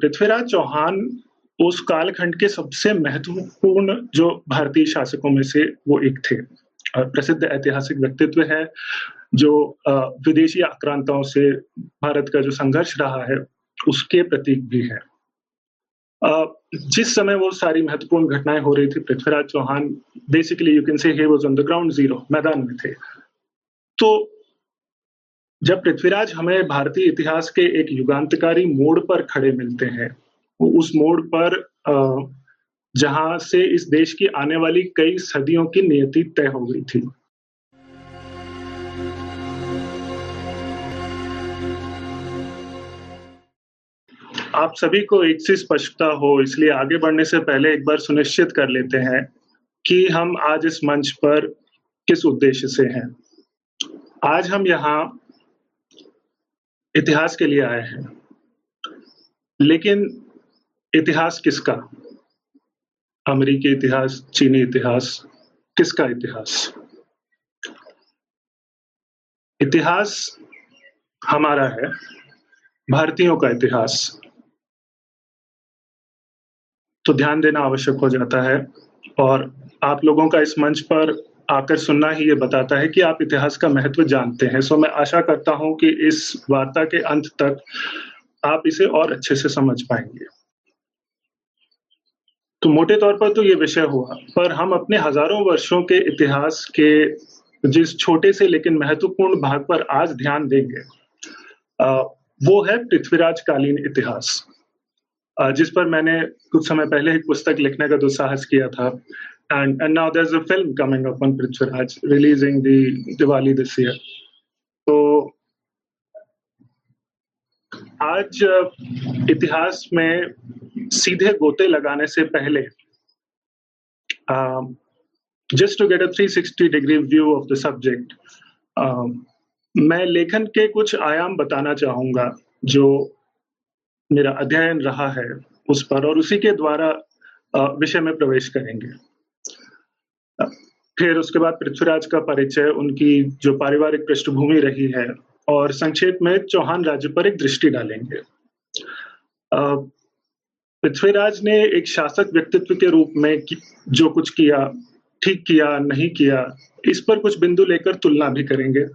पृथ्वीराज चौहान उस कालखंड के सबसे महत्वपूर्ण जो भारतीय शासकों में से वो एक थे प्रसिद्ध ऐतिहासिक व्यक्तित्व है, जो विदेशी आक्रांताओं से भारत का जो संघर्ष रहा है, उसके प्रतीक भी है। जिस समय वो सारी महत्वपूर्ण घटनाएँ हो रही थी, Prithviraj Chauhan basically you can say he on the ground zero मैदान में थे। तो जब पृथ्वीराज हमें भारतीय इतिहास के एक युगांतकारी मोड़ पर खड़े मिलते हैं उस मोड़ पर जहाँ से इस देश की आने वाली कई सदियों की नियति तय हो गई थी। आप सभी को एक सी स्पष्टता हो, इसलिए आगे बढ़ने से पहले एक बार सुनिश्चित कर लेते हैं कि हम आज इस मंच पर किस उद्देश्य से हैं। आज हम यहाँ इतिहास के लिए आए हैं। लेकिन इतिहास किसका? अमेरिकी इतिहास, चीनी इतिहास, किसका इतिहास? इतिहास हमारा है, भारतीयों का इतिहास। तो ध्यान देना आवश्यक हो जाता है, और आप लोगों का इस मंच पर आकर सुनना ही ये बताता है कि आप इतिहास का महत्व जानते हैं। सो मैं आशा करता हूँ कि इस वार्ता के अंत तक आप इसे और अच्छे से समझ पाएँगे। तो मोटे तौर पर तो ये विषय हुआ, पर हम अपने हज़ारों वर्षों के इतिहास के जिस छोटे से लेकिन महत्वपूर्ण भाग पर आज ध्यान देंगे वो है पृथ्वीराज कालीन इतिहास जिस पर मैंने कुछ समय पहले एक पुस्तक लिखने का दुस्साहस किया था। And now there is a film coming up on Prithviraj releasing the Diwali this year तो आज इतिहास में सीधे गोते लगाने से पहले just to get a 360 degree view of the subject मैं लेखन के कुछ आयाम बताना चाहूँगा, जो मेरा अध्ययन रहा है उस पर, और उसी के द्वारा विषय में प्रवेश करेंगे। फिर उसके बाद पृथ्वीराज का परिचय, उनकी जो पारिवारिक पृष्ठभूमि रही है, और संक्षेप में चौहान राज्य पर एक दृष्टि डालेंगे। पृथ्वीराज ने एक शासक व्यक्तित्व के रूप में जो कुछ किया, ठीक किया, नहीं किया, इस पर कुछ बिंदु लेकर तुलना भी करेंगे।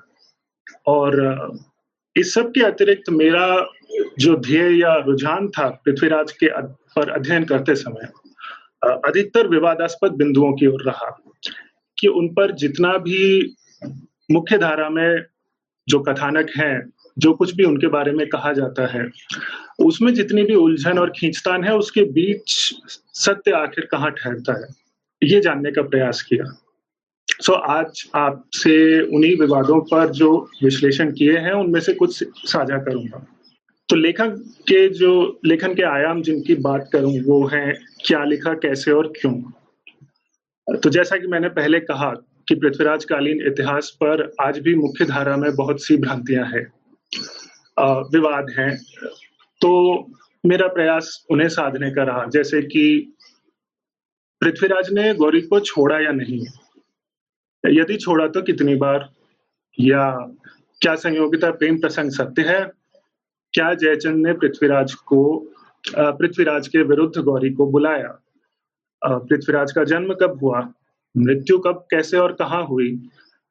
और इस सब के अतिरिक्त मेरा जो ध्येय या रुझान था पृथ्वीराज के पर अध्ययन करते समय अधिकतर विवादास्पद बिंदुओं की ओर रहा। कि उन पर जितना भी मुख्य धारा में जो कथानक हैं जो कुछ भी उनके बारे में कहा जाता है उसमें जितनी भी उलझन और खींचतान है उसके बीच सत्य आखिर कहाँ ठहरता है? ये जानने का प्रयास किया। सो so, आज आपसे उन्हीं विवादों पर जो विश्लेषण किए हैं उनमें से कुछ साझा करूँगा। तो लेखक के जो लेखन के आयाम जिनकी बात करूँ वो है क्या लिखा कैसे और क्यों? तो जैसा कि मैंने पहले कहा कि पृथ्वीराज कालीन इतिहास पर आज भी मुख्य धारा में बहुत सी भ्रांतियाँ हैं विवाद हैं। तो मेरा प्रयास उन्हें साधने का रहा, जैसे कि पृथ्वीराज ने गौरी को छोड़ा या नहीं? यदि छोड़ा तो कितनी बार? या क्या संयोगिता प्रेम प्रसंग सत्य है? क्या जयचंद ने पृथ्वीराज को पृथ्वीराज के विरुद्ध गौरी को बुलाया? पृथ्वीराज का जन्म कब हुआ? मृत्यु कब, कैसे और कहाँ हुई?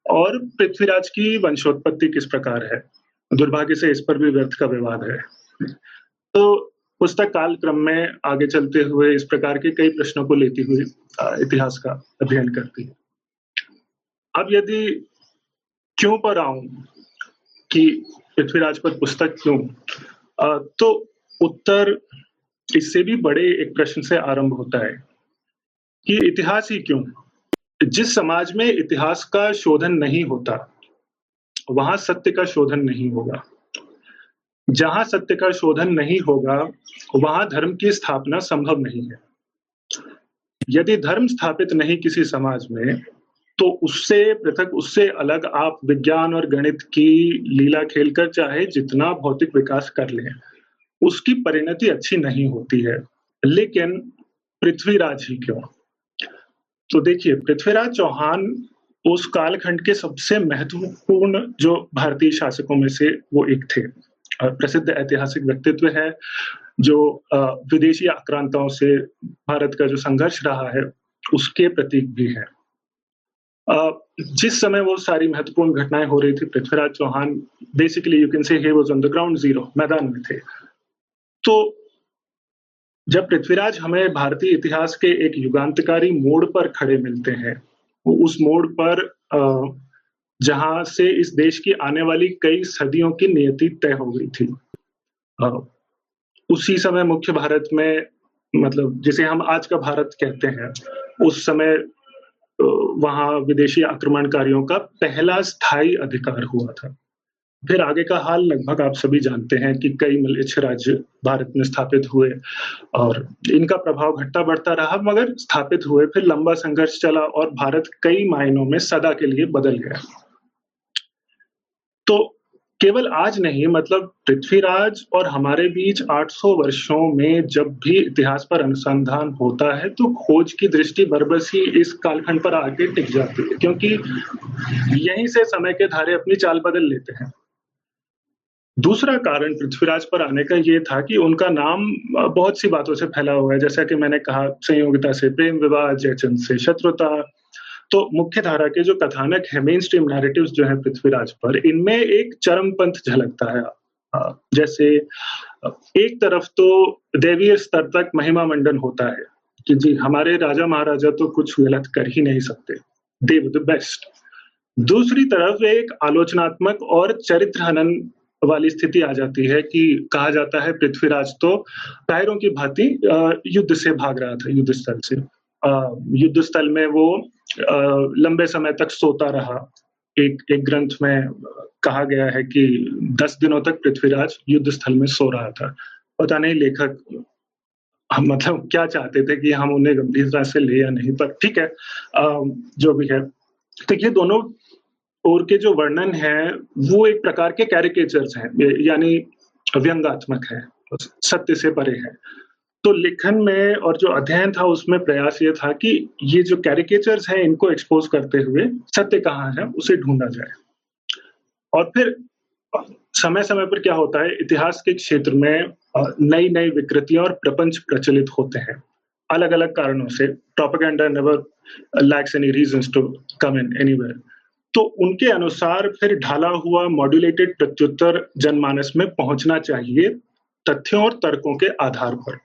और पृथ्वीराज की वंशोत्पत्ति किस प्रकार है? दुर्भाग्य से इस पर भी व्यर्थ का विवाद है। तो पुस्तक काल क्रम में आगे चलते हुए इस प्रकार के कई प्रश्नों को लेती हुई इतिहास का अध्ययन करती है। अब यदि क्यों पर आऊँ कि पृथ्वीराज पर पुस्तक क्यों? तो उत्तर इससे भी बड़े एक प्रश्न से आरंभ होता है। कि इतिहास ही क्यों? जिस समाज में इतिहास का शोधन नहीं होता, वहाँ सत्य का शोधन नहीं होगा। जहाँ सत्य का शोधन नहीं होगा, वहाँ धर्म की स्थापना संभव नहीं है। यदि धर्म स्थापित नहीं किसी समाज में तो उससे पृथक, उससे अलग आप विज्ञान और गणित की लीला खेलकर चाहे जितना भौतिक विकास कर लें, उसकी परिणति अच्छी नहीं होती है। लेकिन पृथ्वीराज ही क्यों? तो देखिए, पृथ्वीराज चौहान उस कालखंड के सबसे महत्वपूर्ण जो भारतीय शासकों में से वो एक थे प्रसिद्ध ऐतिहासिक व्यक्तित्व है, जो विदेशी आक्रांताओं से भारत का जो संघर्ष रहा है, उसके प्रतीक भी है। जिस समय वो सारी महत्वपूर्ण घटनाएँ हो रही थी, Prithviraj Chauhan basically you can say he on the ground zero मैदान में थे। तो जब पृथ्वीराज हमें भारतीय इतिहास के एक युगांतकारी मोड़ पर खड़े मिलते हैं उस मोड़ पर जहाँ से इस देश की आने वाली कई सदियों की नियति तय हो गई थी। उसी समय मुख्य भारत में मतलब जिसे हम आज का भारत कहते हैं, उस समय वहाँ विदेशी आक्रमणकारियों का पहला स्थायी अधिकार हुआ था। फिर आगे का हाल लगभग आप सभी जानते हैं कि कई मलेच्छ राज्य भारत में स्थापित हुए और इनका प्रभाव घटता बढ़ता रहा, मगर स्थापित हुए, फिर लंबा संघर्ष चला और भारत कई मायनों में सदा के लिए बदल गया। तो केवल आज नहीं मतलब पृथ्वीराज और हमारे बीच 800 वर्षों में जब भी इतिहास पर अनुसंधान होता है तो खोज की दृष्टि बरबस ही इस कालखंड पर आके टिक जाती है, क्योंकि यहीं से समय के धारे अपनी चाल बदल लेते हैं। दूसरा कारण पृथ्वीराज पर आने का ये था कि उनका नाम बहुत सी बातों से फैला हुआ है। जैसा कि मैंने कहा, संयोगिता से प्रेम विवाह जयचंद से शत्रुता। तो मुख्य धारा के जो कथानक है मेन स्ट्रीम नैरेटिव जो है पृथ्वीराज पर, इनमें एक चरमपंथ झलकता है। जैसे, एक तरफ़ तो देवीय स्तर तक महिमा मंडन होता है कि जी, हमारे राजा महाराजा तो कुछ गलत कर ही नहीं सकते। देव द बेस्ट दूसरी तरफ़ एक आलोचनात्मक और चरित्र हनन वाली स्थिति आ जाती है कि कहा जाता है पृथ्वीराज तो टायरों की भांति युद्ध से भाग रहा था युद्ध स्थल से। युद्ध स्थल में वो लंबे समय तक सोता रहा। एक एक ग्रंथ में कहा गया है कि दस दिनों तक पृथ्वीराज युद्ध स्थल में सो रहा था। पता नहीं लेखक, हम मतलब क्या चाहते थे कि हम उन्हें गंभीरता से ले या नहीं, पर ठीक है जो भी है। तो ये दोनों और के जो वर्णन है, वो एक प्रकार के कैरिकेचर्स हैं यानी व्यंगात्मक है, सत्य से परे है। तो लेखन में और जो अध्ययन था, उसमें प्रयास ये था कि ये जो कैरिकेचर्स हैं, इनको एक्सपोज करते हुए सत्य कहाँ है, उसे ढूंढा जाए। और फिर समय समय पर क्या होता है, इतिहास के क्षेत्र में नई नई विकृतियाँ और प्रपंच प्रचलित होते हैं। अलग अलग कारणों से propaganda never lacks any reason to come in anywhere तो उनके अनुसार फिर ढाला हुआ मॉड्यूलेटेड प्रत्युत्तर जनमानस में पहुँचना चाहिए तथ्यों और तर्कों के आधार पर।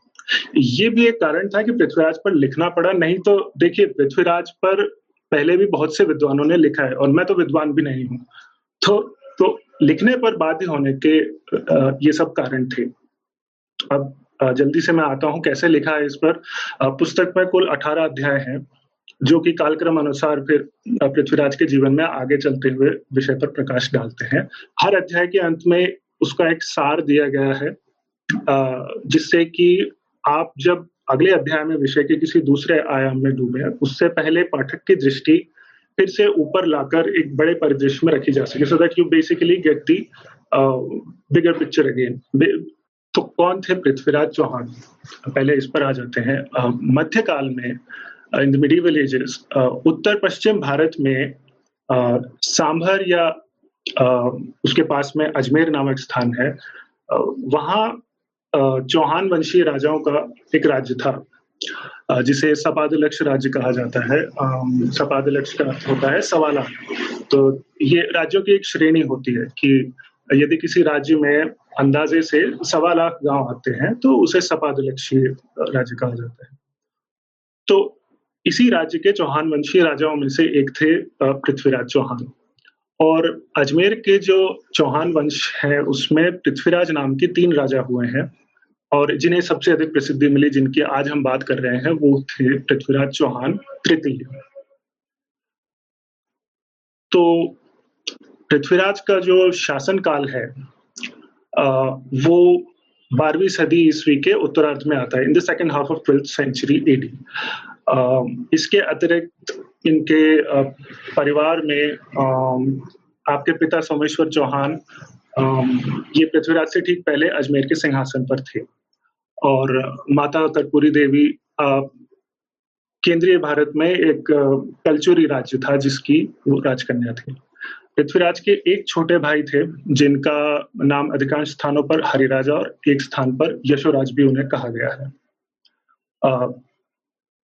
ये भी एक कारण था कि पृथ्वीराज पर लिखना पड़ा। नहीं तो देखिए, पृथ्वीराज पर पहले भी बहुत से विद्वानों ने लिखा है और मैं तो विद्वान भी नहीं हूँ। तो तो लिखने पर बाध्य होने के ये सब कारण थे। अब जल्दी से मैं आता हूँ कैसे लिखा है इस पर। पुस्तक में कुल 18 अध्याय हैं। जो कि कालक्रम अनुसार फिर पृथ्वीराज के जीवन में आगे चलते हुए विषय पर प्रकाश डालते हैं। हर अध्याय के अंत में उसका एक सार दिया गया है जिससे कि आप जब अगले अध्याय में विषय के किसी दूसरे आयाम में डूबे, उससे पहले पाठक की दृष्टि फिर से ऊपर लाकर एक बड़े परिदृश्य में रखी जा सके। So that you basically get the bigger picture again तो कौन थे पृथ्वीराज चौहान? पहले इस पर आ जाते हैं। मध्यकाल में इन द मिडिवल एजेस उत्तर पश्चिम भारत में uh, सांभर या uh, उसके पास में अजमेर नामक स्थान है uh, वहाँ चौहान वंशीय राजाओं का एक राज्य था जिसे सपादलक्ष राज्य कहा जाता है सपादलक्ष का होता है सवाला। तो ये राज्यों की एक श्रेणी होती है कि यदि किसी राज्य में अंदाजे से सवा लाख गाँव आते हैं तो उसे सपादलक्षीय राज्य कहा जाता है। तो इसी राज्य के चौहान वंशीय राजाओं में से एक थे पृथ्वीराज चौहान। और अजमेर के जो चौहान वंश है, उसमें पृथ्वीराज नाम के तीन राजा हुए हैं और जिन्हें सबसे अधिक प्रसिद्धि मिली, जिनकी आज हम बात कर रहे हैं, वो थे पृथ्वीराज चौहान तृतीय। तो पृथ्वीराज का जो शासन काल है वो बारहवीं सदी ईस्वी के उत्तरार्ध में आता है in the second half of twelfth century AD इसके अतिरिक्त इनके परिवार में आपके पिता सोमेश्वर चौहान ये पृथ्वीराज से ठीक पहले अजमेर के सिंहासन पर थे। और माता कर्पूरी देवी केंद्रीय भारत में एक कल्चुरी राज्य था जिसकी वो राजकन्या थी। पृथ्वीराज के एक छोटे भाई थे, जिनका नाम अधिकांश स्थानों पर हरिराजा और एक स्थान पर यशोराज भी उन्हें कहा गया है।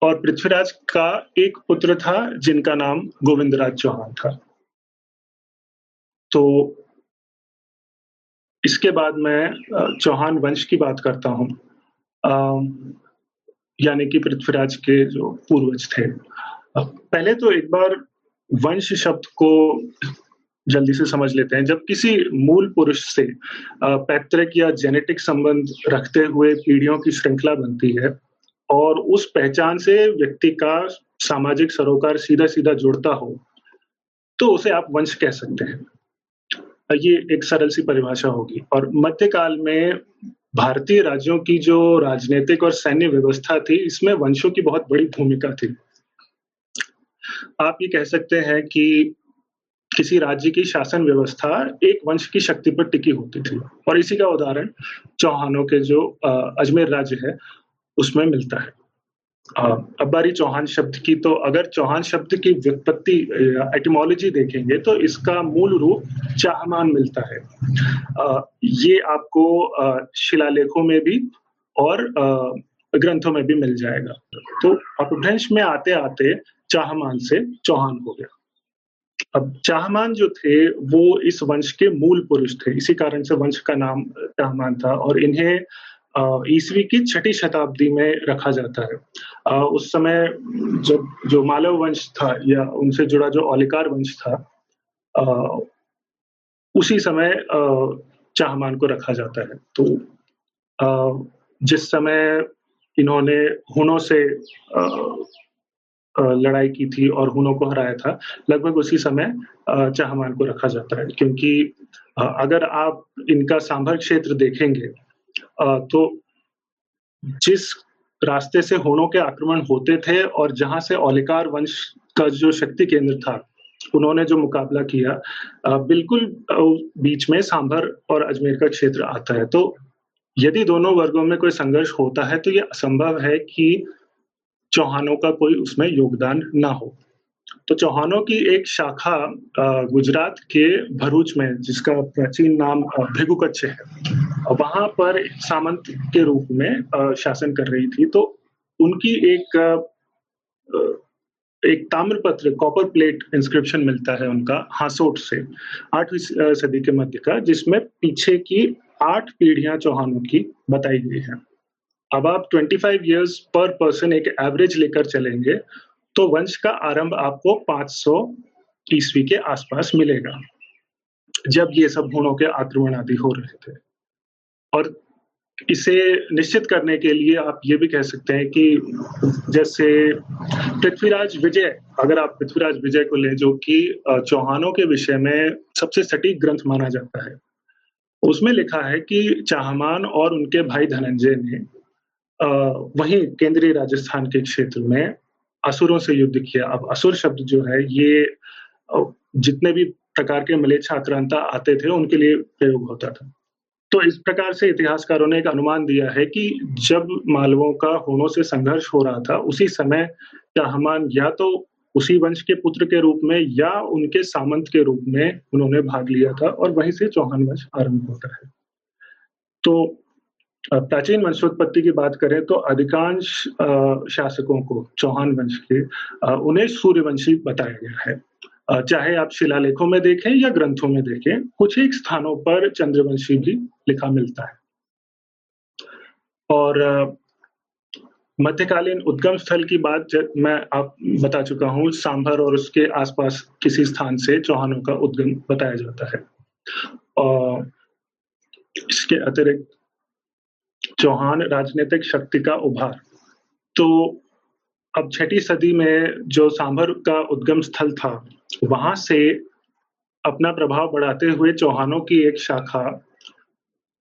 और पृथ्वीराज का एक पुत्र था, जिनका नाम गोविंदराज चौहान था। तो इसके बाद मैं चौहान वंश की बात करता हूँ। यानी कि पृथ्वीराज के जो पूर्वज थे। पहले तो एक बार वंश शब्द को जल्दी से समझ लेते हैं। जब किसी मूल पुरुष से पैतृक या जेनेटिक संबंध रखते हुए पीढ़ियों की श्रृंखला बनती है और उस पहचान से व्यक्ति का सामाजिक सरोकार सीधा सीधा जुड़ता हो तो उसे आप वंश कह सकते हैं। ये एक सरल सी परिभाषा होगी। और मध्यकाल में भारतीय राज्यों की जो राजनीतिक और सैन्य व्यवस्था थी, इसमें वंशों की बहुत बड़ी भूमिका थी। आप ये कह सकते हैं कि किसी राज्य की शासन व्यवस्था एक वंश की शक्ति पर टिकी होती थी। और इसी का उदाहरण चौहानों के जो अजमेर राज्य है उसमें मिलता है। अब्बारी चौहान शब्द की तो अगर चौहान शब्द की व्युत्पत्ति एटिमोलॉजी देखेंगे तो इसका मूल रूप चाहमान मिलता है। ये आपको शिलालेखों में भी और ग्रंथों में भी मिल जाएगा। तो अपभ्रंश में आते आते चाहमान से चौहान हो गया। अब चाहमान जो थे, वो इस वंश के मूल पुरुष थे। इसी कारण से वंश का नाम चाहमान था और इन्हें ईसवी की छठी शताब्दी में रखा जाता है। उस समय जब जो मालव वंश था या उनसे जुड़ा जो औलिकार वंश था उसी समय चाहमान को रखा जाता है। तो जिस समय इन्होंने हुनों से लड़ाई की थी और हुनों को हराया था, लगभग उसी समय चाहमान को रखा जाता है। क्योंकि अगर आप इनका सांभर क्षेत्र देखेंगे तो जिस रास्ते से होनों के आक्रमण होते थे और जहाँ से औलिकार वंश का जो शक्ति केंद्र था, उन्होंने जो मुकाबला किया बिल्कुल बीच में सांभर और अजमेर का क्षेत्र आता है। तो यदि दोनों वर्गों में कोई संघर्ष होता है तो ये असंभव है कि चौहानों का कोई उसमें योगदान ना हो। तो चौहानों की एक शाखा गुजरात के भरूच में, जिसका प्राचीन नाम भृगुकच्छ है। वहाँ पर सामंत के रूप में शासन कर रही थी। तो उनकी एक एक ताम्रपत्र कॉपर प्लेट इंस्क्रिप्शन मिलता है उनका, हासोट से, आठवीं सदी के मध्य का, जिसमें पीछे की आठ पीढ़ियाँ चौहानों की बताई गई है। अब आप 25 इयर्स पर पर्सन एक एवरेज लेकर चलेंगे तो वंश का आरंभ आपको 500 ईस्वी के आसपास मिलेगा, जब ये सब हुणों के आक्रमण आदि हो रहे थे। और इसे निश्चित करने के लिए आप ये भी कह सकते हैं कि जैसे पृथ्वीराज विजय, अगर आप पृथ्वीराज विजय को ले, जो कि चौहानों के विषय में सबसे सटीक ग्रंथ माना जाता है, उसमें लिखा है कि चाहमान और उनके भाई धनंजय ने वहीं केंद्रीय राजस्थान के क्षेत्र में असुरों से युद्ध किया। अब असुर शब्द जो है, ये जितने भी प्रकार के मलेच्छ आक्रांता आते थे, उनके लिए प्रयोग होता था। तो इस प्रकार से इतिहासकारों ने एक अनुमान दिया है कि जब मालवों का होनों से संघर्ष हो रहा था, उसी समय चाहमान या तो उसी वंश के पुत्र के रूप में या उनके सामंत के रूप में उन्होंने भाग लिया था और वहीं से चौहान वंश आरंभ होता है। तो प्राचीन वंशोत्पत्ति की बात करें तो अधिकांश शासकों को चौहान वंश के उन्हें सूर्यवंशी बताया गया है। चाहे आप शिलालेखों में देखें या ग्रंथों में देखें, कुछ एक स्थानों पर चंद्रवंशी भी लिखा मिलता है। और मध्यकालीन उद्गम स्थल की बात मैं आप, बता चुका हूँ, सांभर और उसके आसपास किसी स्थान से चौहानों का उद्गम बताया जाता है। और इसके अतिरिक्त चौहान राजनीतिक शक्ति का उभार। तो अब छठी सदी में जो सांभर का उद्गम स्थल था वहाँ से अपना प्रभाव बढ़ाते हुए चौहानों की एक शाखा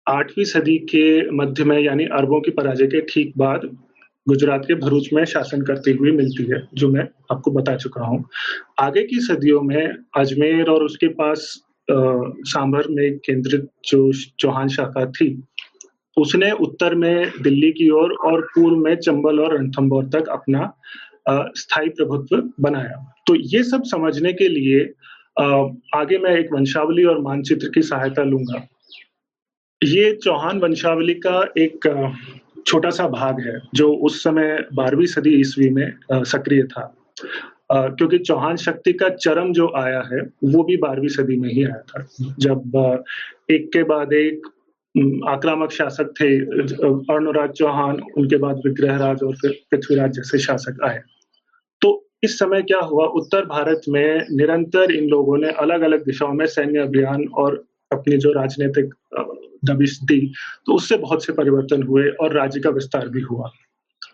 आठवीं सदी के मध्य में यानी अरबों की पराजय के ठीक बाद गुजरात के भरूच में शासन करती हुई मिलती है जो मैं आपको बता चुका हूँ। आगे की सदियों में अजमेर और उसके पास सांभर में केंद्रित जो चौहान शाखा थी उसने उत्तर में दिल्ली की ओर और, और पूर्व में चंबल और रणथम्बोर तक अपना स्थायी प्रभुत्व बनाया तो ये सब समझने के लिए आगे मैं एक वंशावली और मानचित्र की सहायता लूँगा। ये चौहान वंशावली का एक छोटा सा भाग है, जो उस समय बारहवीं सदी ईस्वी में सक्रिय था। क्योंकि चौहान शक्ति का चरम जो आया है, वो भी बारहवीं सदी में ही आया था। जब एक के बाद एक आक्रामक शासक थे, अर्णराज चौहान, उनके बाद विग्रहराज और फिर पृथ्वीराज जैसे शासक आए। तो इस समय क्या हुआ? उत्तर भारत में निरंतर इन लोगों ने अलग अलग दिशाओं में सैन्य अभियान और अपनी जो राजनीतिक दबिश दी तो उससे बहुत से परिवर्तन हुए और राज्य का विस्तार भी हुआ।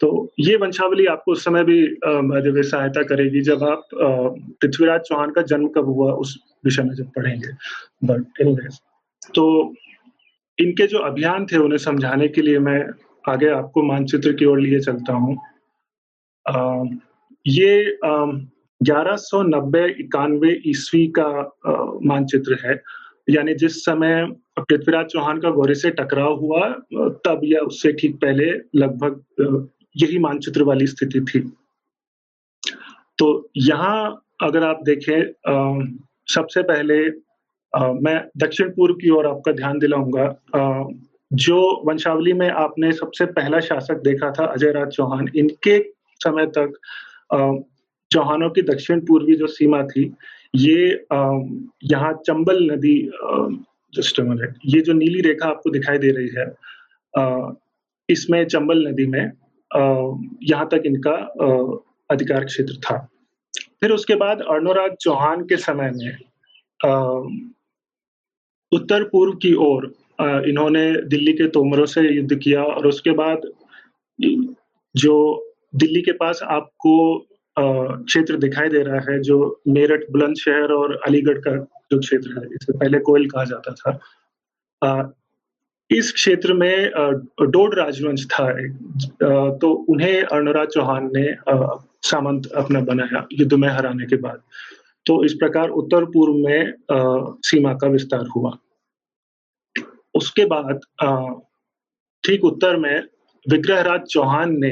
तो ये वंशावली आपको उस समय भी जो सहायता करेगी जब आप पृथ्वीराज चौहान का जन्म कब हुआ उस विषय में जब पढ़ेंगे। बट एनीवेज तो इनके जो अभियान थे उन्हें समझाने के लिए मैं आगे आपको मानचित्र की ओर लिए चलता हूँ। ये ग्यारह सौ नब्बे इक्यानवे ईस्वी का मानचित्र है। यानी जिस समय पृथ्वीराज चौहान का गौरी से टकराव हुआ, तब या उससे ठीक पहले लगभग यही मानचित्र वाली स्थिति थी। तो यहाँ अगर आप देखें सबसे पहले मैं दक्षिण पूर्व की ओर आपका ध्यान दिलाऊँगा। जो वंशावली में आपने सबसे पहला शासक देखा था अजय राज चौहान, इनके समय तक चौहानों की दक्षिण पूर्वी जो सीमा थी, ये यहाँ चंबल नदी जस्ट मिनट ये जो नीली रेखा आपको दिखाई दे रही है इसमें चंबल नदी में यहाँ तक इनका अधिकार क्षेत्र था। फिर उसके बाद अर्णोराज चौहान के समय में उत्तर पूर्व की ओर इन्होंने दिल्ली के तोमरों से युद्ध किया और उसके बाद जो दिल्ली के पास आपको क्षेत्र दिखाई दे रहा है, जो मेरठ बुलंदशहर और अलीगढ़ का जो क्षेत्र है इसे पहले कोयल कहा जाता था इस क्षेत्र में डोड राजवंश था तो उन्हें अर्णराज चौहान ने सामंत अपना बनाया, युद्ध में हराने के बाद। तो इस प्रकार उत्तर पूर्व में आ, सीमा का विस्तार हुआ। उसके बाद ठीक उत्तर में विग्रहराज चौहान ने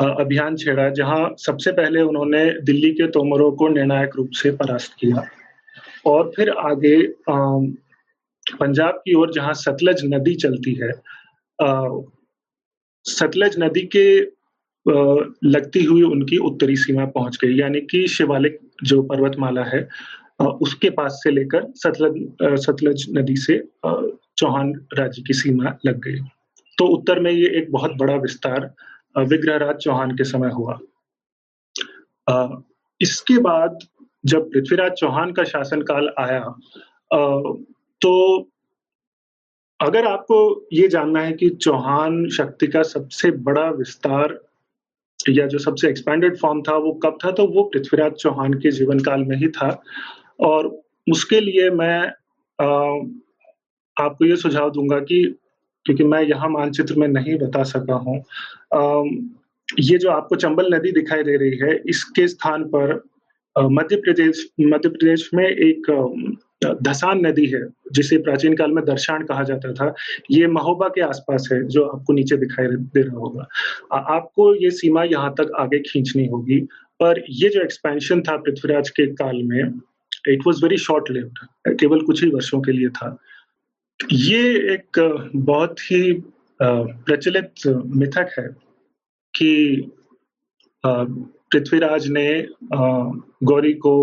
अभियान छेड़ा जहाँ सबसे पहले उन्होंने दिल्ली के तोमरों को निर्णायक रूप से परास्त किया। और फिर आगे पंजाब की ओर जहाँ सतलज नदी चलती है सतलज नदी के लगती हुई उनकी उत्तरी सीमा पहुँच गई यानी कि शिवालिक जो पर्वतमाला है उसके पास से लेकर सतलज सतलज नदी से चौहान राज्य की सीमा लग गई। तो उत्तर में ये एक बहुत बड़ा विस्तार विग्रहराज चौहान के समय हुआ। इसके बाद जब पृथ्वीराज चौहान का शासनकाल आया तो अगर आपको ये जानना है कि चौहान शक्ति का सबसे बड़ा विस्तार या जो सबसे एक्सपेंडेड फॉर्म था वो कब था? तो वो पृथ्वीराज चौहान के जीवन काल में ही था। और उसके लिए मैं आ, आपको ये सुझाव दूँगा कि क्योंकि मैं यहाँ मानचित्र में नहीं बता सका हूँ ये जो आपको चंबल नदी दिखाई दे रही है इसके स्थान पर मध्य प्रदेश मध्य प्रदेश में एक धसान नदी है, जिसे प्राचीन काल में दर्शान कहा जाता था, ये महोबा के आसपास है, जो आपको नीचे दिखाई दे रहा होगा। आपको ये सीमा यहाँ तक आगे खींचनी होगी, पर ये जो एक्सपेंशन था पृथ्वीराज के काल में it was very short lived केवल कुछ ही वर्षों के लिए था। ये एक बहुत ही प्रचलित मिथक है कि पृथ्वीराज ने गौरी को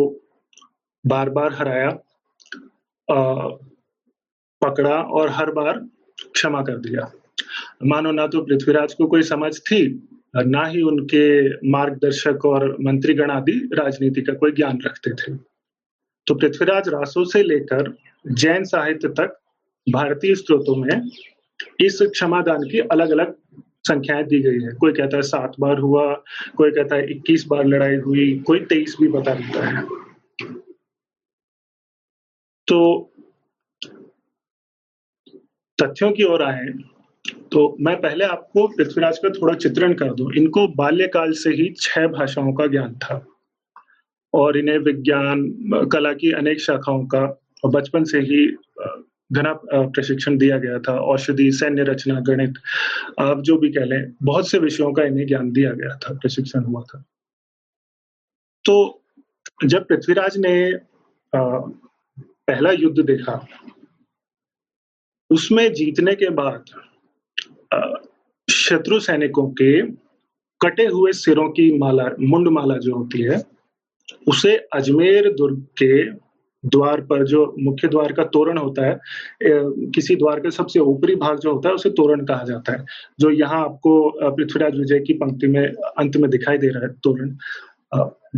बार बार हराया पकड़ा और हर बार क्षमा कर दिया। मानो ना तो पृथ्वीराज को कोई समझ थी, ना ही उनके मार्गदर्शक और मंत्रीगण आदि राजनीति का कोई ज्ञान रखते थे। तो पृथ्वीराज रासो से लेकर जैन साहित्य तक भारतीय स्रोतों में इस क्षमादान की अलग अलग संख्याएँ दी गई है। कोई कहता है सात बार हुआ, कोई कहता है इक्कीस बार लड़ाई हुई, कोई तेईस भी बता देता है। तो तथ्यों की ओर आए तो मैं पहले आपको पृथ्वीराज का थोड़ा चित्रण कर दूँ। इनको बाल्यकाल से ही छह भाषाओं का ज्ञान था और इन्हें विज्ञान, कला की अनेक शाखाओं का बचपन से ही घना प्रशिक्षण दिया गया था। औषधि, सैन्य रचना, गणित, आप जो भी कह लें, बहुत से विषयों का इन्हें ज्ञान दिया गया था, प्रशिक्षण हुआ था। तो जब पृथ्वीराज ने पहला युद्ध देखा। उसमें जीतने के बाद शत्रु सैनिकों के कटे हुए सिरों की माला, मुंड माला जो होती है, उसे अजमेर दुर्ग के द्वार पर जो मुख्य द्वार का तोरण होता है किसी द्वार के सबसे ऊपरी भाग जो होता है, उसे तोरण कहा जाता है, जो यहाँ आपको पृथ्वीराज विजय की पंक्ति में, अंत में दिखाई दे रहा है, तोरण।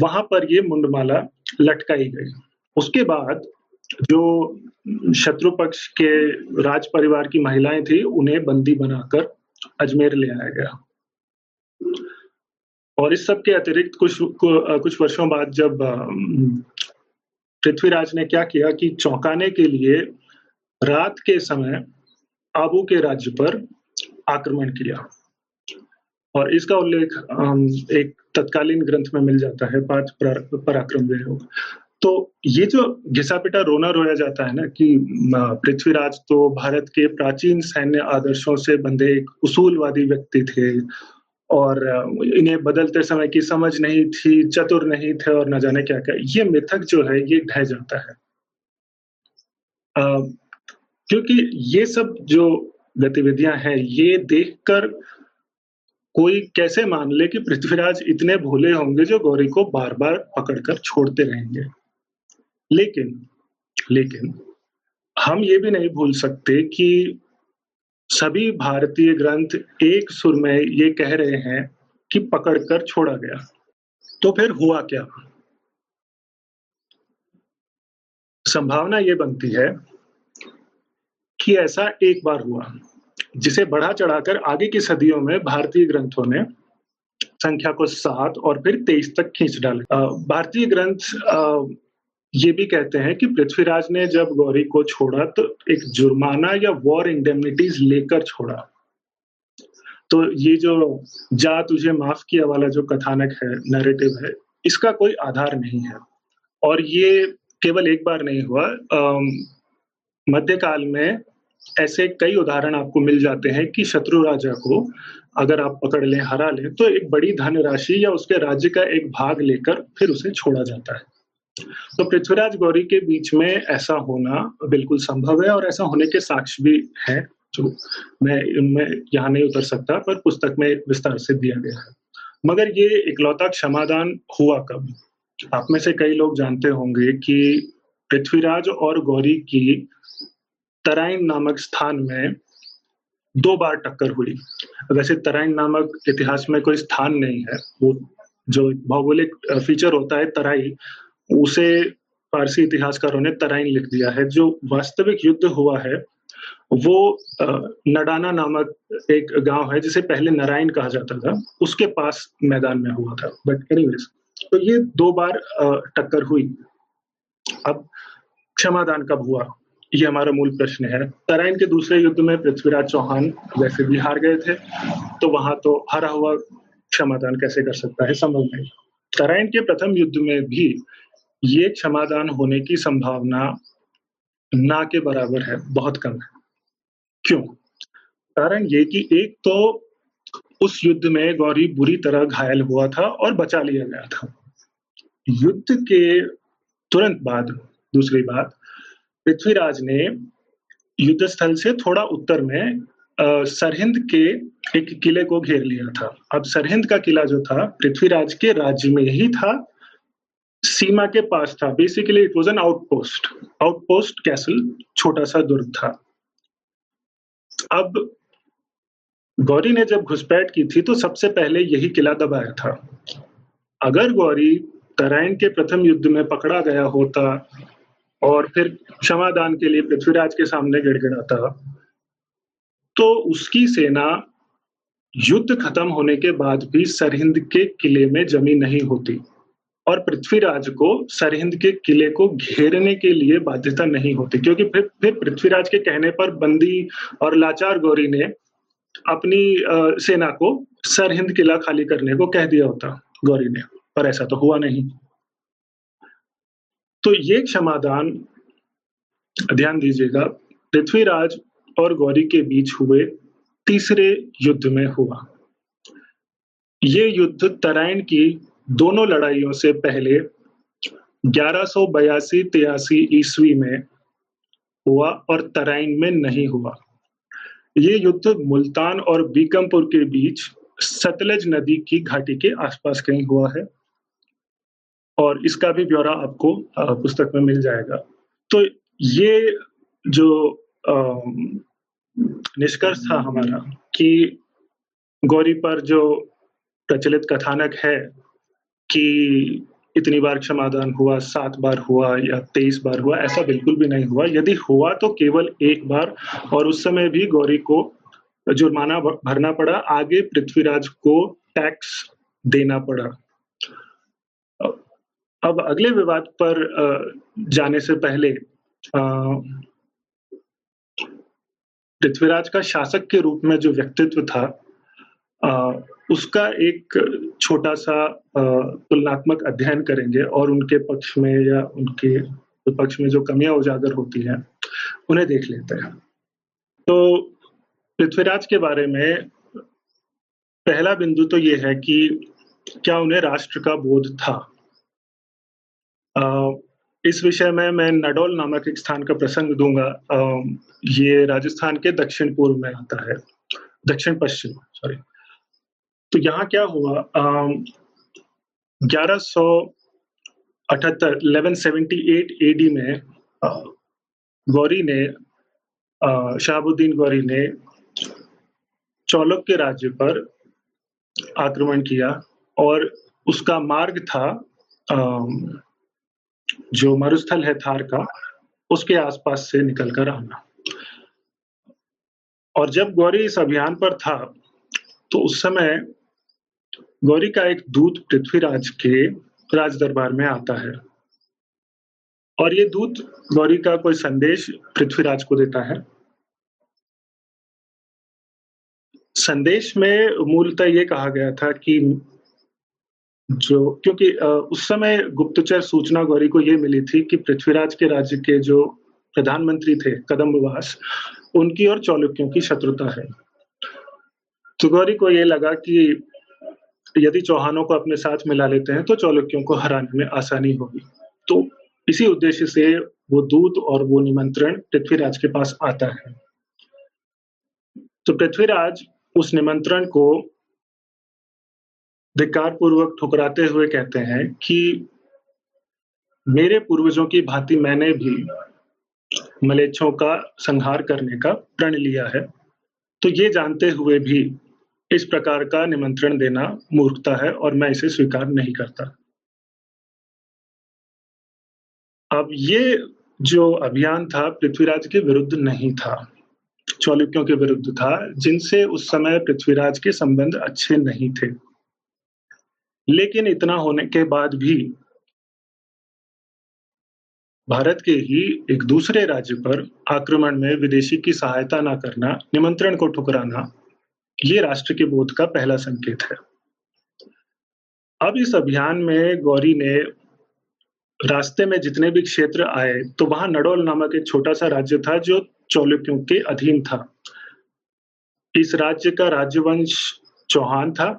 वहाँ पर ये मुंडमाला लटकाई गई। उसके बाद जो शत्रु पक्ष के राज परिवार की महिलाएँ थी, उन्हें बंदी बनाकर अजमेर ले आया गया। और इस सब के अतिरिक्त कुछ कुछ वर्षों बाद जब पृथ्वीराज ने क्या किया कि चौंकाने के लिए रात के समय आबू के राज्य पर आक्रमण किया। और इसका उल्लेख एक तत्कालीन ग्रंथ में मिल जाता है पाँच पराक्रम योग तो ये जो घिसा पिटा रोना रोया जाता है ना कि पृथ्वीराज तो भारत के प्राचीन सैन्य आदर्शों से बंधे एक उसूलवादी व्यक्ति थे और इन्हें बदलते समय की समझ नहीं थी चतुर नहीं थे और न जाने क्या क्या ये मिथक जो है ये ढह जाता है। आ, क्योंकि ये सब जो गतिविधियाँ हैं ये देखकर कोई कैसे मान ले कि पृथ्वीराज इतने भोले होंगे जो गौरी को बार बार पकड़कर छोड़ते रहेंगे? लेकिन लेकिन, हम ये भी नहीं भूल सकते कि सभी भारतीय ग्रंथ एक सुर में ये कह रहे हैं कि पकड़कर छोड़ा गया। तो फिर हुआ क्या? संभावना ये बनती है कि ऐसा एक बार हुआ, जिसे बढ़ा चढ़ाकर आगे की सदियों में भारतीय ग्रंथों ने संख्या को सात और फिर तेईस तक खींच डाले। भारतीय ग्रंथ ये भी कहते हैं कि पृथ्वीराज ने जब गौरी को छोड़ा तो एक जुर्माना या वॉर इंडेमनिटीज लेकर छोड़ा। तो ये जो जा तुझे माफ़ किया वाला जो कथानक है नैरेटिव है, इसका कोई आधार नहीं है। और ये केवल एक बार नहीं हुआ। मध्यकाल में ऐसे कई उदाहरण आपको मिल जाते हैं कि शत्रु राजा को अगर आप पकड़ लें, हरा लें तो एक बड़ी धनराशि या उसके राज्य का एक भाग लेकर फिर उसे छोड़ा जाता है। तो पृथ्वीराज गौरी के बीच में ऐसा होना बिल्कुल संभव है और ऐसा होने के साक्ष्य भी है, जो मैं इनमें यहाँ नहीं उतर सकता, पर पुस्तक में विस्तार से दिया गया है। मगर ये इकलौता क्षमादान हुआ कब? आप में से कई लोग जानते होंगे कि पृथ्वीराज और गौरी की तराइन नामक स्थान में दो बार टक्कर हुई। वैसे तराइन नामक इतिहास में कोई स्थान नहीं है। वो जो भौगोलिक फीचर होता है तराई उसे फारसी इतिहासकारों ने तराइन लिख दिया है। जो वास्तविक युद्ध हुआ है, वो नडाना नामक एक गाँव है, जिसे पहले नारायण कहा जाता था। उसके पास मैदान में हुआ था। बट एनीवेज तो ये दो बार टक्कर हुई। अब क्षमादान कब हुआ? ये हमारा मूल प्रश्न है। तराइन के दूसरे युद्ध में पृथ्वीराज चौहान वैसे भी हार गए थे तो वहाँ तो हरा हुआ क्षमादान कैसे कर सकता है? संभव नहीं। तराइन के प्रथम युद्ध में भी ये क्षमादान होने की संभावना ना के बराबर है, बहुत कम है। क्यों? कारण ये कि एक तो उस युद्ध में गौरी बुरी तरह घायल हुआ था और बचा लिया गया था। युद्ध के तुरंत बाद, दूसरी बात, पृथ्वीराज ने युद्ध स्थल से थोड़ा उत्तर में सरहिंद के एक किले को घेर लिया था। अब सरहिंद का किला जो था, पृथ्वीराज के राज्य में ही था। सीमा के पास था। Basically it was an outpost outpost castle छोटा सा दुर्ग था। अब गौरी ने जब घुसपैठ की थी तो सबसे पहले यही किला दबाया था। अगर गौरी तराइन के प्रथम युद्ध में पकड़ा गया होता और फिर क्षमादान के लिए पृथ्वीराज के सामने गिड़गिड़ाता तो उसकी सेना युद्ध खत्म होने के बाद भी सरहिंद के किले में जमी नहीं होती। और पृथ्वीराज को सरहिंद के किले को घेरने के लिए बाध्यता नहीं होती, क्योंकि फिर फिर पृथ्वीराज के कहने पर बंदी और लाचार गौरी ने अपनी सेना को सरहिंद किला खाली करने को कह दिया होता, गौरी ने, पर ऐसा तो हुआ नहीं। तो ये क्षमादान, ध्यान दीजिएगा, पृथ्वीराज और गौरी के बीच हुए तीसरे युद्ध में हुआ। ये युद्ध तराइन की दोनों लड़ाइयों से पहले ग्यारह सौ बयासी तिरासी ईस्वी में हुआ और तराइन में नहीं हुआ। ये युद्ध मुल्तान और बीकमपुर के बीच सतलज नदी की घाटी के आसपास कहीं हुआ है। और इसका भी ब्यौरा आपको पुस्तक में मिल जाएगा। तो ये जो निष्कर्ष था हमारा कि गौरी पर जो प्रचलित कथानक है कि इतनी बार क्षमादान हुआ, सात बार हुआ या तेईस बार हुआ, ऐसा बिल्कुल भी नहीं हुआ। यदि हुआ तो केवल एक बार और उस समय भी गौरी को जुर्माना भरना पड़ा। आगे पृथ्वीराज को टैक्स देना पड़ा। अब अगले विवाद पर जाने से पहले पृथ्वीराज का शासक के रूप में जो व्यक्तित्व था उसका एक छोटा सा तुलनात्मक अध्ययन करेंगे और उनके पक्ष में या उनके पक्ष में जो कमियाँ उजागर होती हैं, उन्हें देख लेते हैं। तो पृथ्वीराज के बारे में, पहला बिंदु तो ये है कि क्या उन्हें राष्ट्र का बोध था? इस विषय में मैं नडोल नामक एक स्थान का प्रसंग दूँगा। ये राजस्थान के दक्षिण पूर्व में आता है। दक्षिण पश्चिम सॉरी तो यहाँ क्या हुआ? ग्यारह सौ अठहत्तर इलेवन सेवेंटी एट एडी में गौरी ने शहाबुद्दीन गौरी ने चौलक के राज्य पर आक्रमण किया और उसका मार्ग था जो मरुस्थल है थार का, उसके आसपास से निकलकर आना। और जब गौरी इस अभियान पर था तो उस समय गौरी का एक दूत पृथ्वीराज के राज दरबार में आता है। और ये दूत गौरी का कोई संदेश पृथ्वीराज को देता है। संदेश में मूलतः ये कहा गया था कि जो, क्योंकि उस समय गुप्तचर सूचना गौरी को ये मिली थी कि पृथ्वीराज के राज्य के जो प्रधानमंत्री थे, कदम्बवास, उनकी और चौलुक्यों की शत्रुता है। तो गौरी को ये लगा कि यदि चौहानों को अपने साथ मिला लेते हैं तो चौलुक्यों को हराने में आसानी होगी। तो इसी उद्देश्य से वो दूत और वो निमंत्रण पृथ्वीराज के पास आता है। तो पृथ्वीराज उस निमंत्रण को धिकार पूर्वक ठुकराते हुए कहते हैं कि मेरे पूर्वजों की भांति मैंने भी मलेच्छों का संहार करने का प्रण लिया है। तो ये जानते हुए भी इस प्रकार का निमंत्रण देना मूर्खता है और मैं इसे स्वीकार नहीं करता। अब ये जो अभियान था, पृथ्वीराज के विरुद्ध नहीं था। चौलुक्यों के विरुद्ध था, जिनसे उस समय पृथ्वीराज के संबंध अच्छे नहीं थे। लेकिन इतना होने के बाद भी भारत के ही एक दूसरे राज्य पर आक्रमण में विदेशी की सहायता ना करना, निमंत्रण को ठुकराना ये राष्ट्र के बोध का पहला संकेत है। अब इस अभियान में गौरी ने रास्ते में जितने भी क्षेत्र आए तो वहाँ नडोल नामक एक छोटा सा राज्य था जो चौलुक्यों के अधीन था। इस राज्य का राजवंश चौहान था,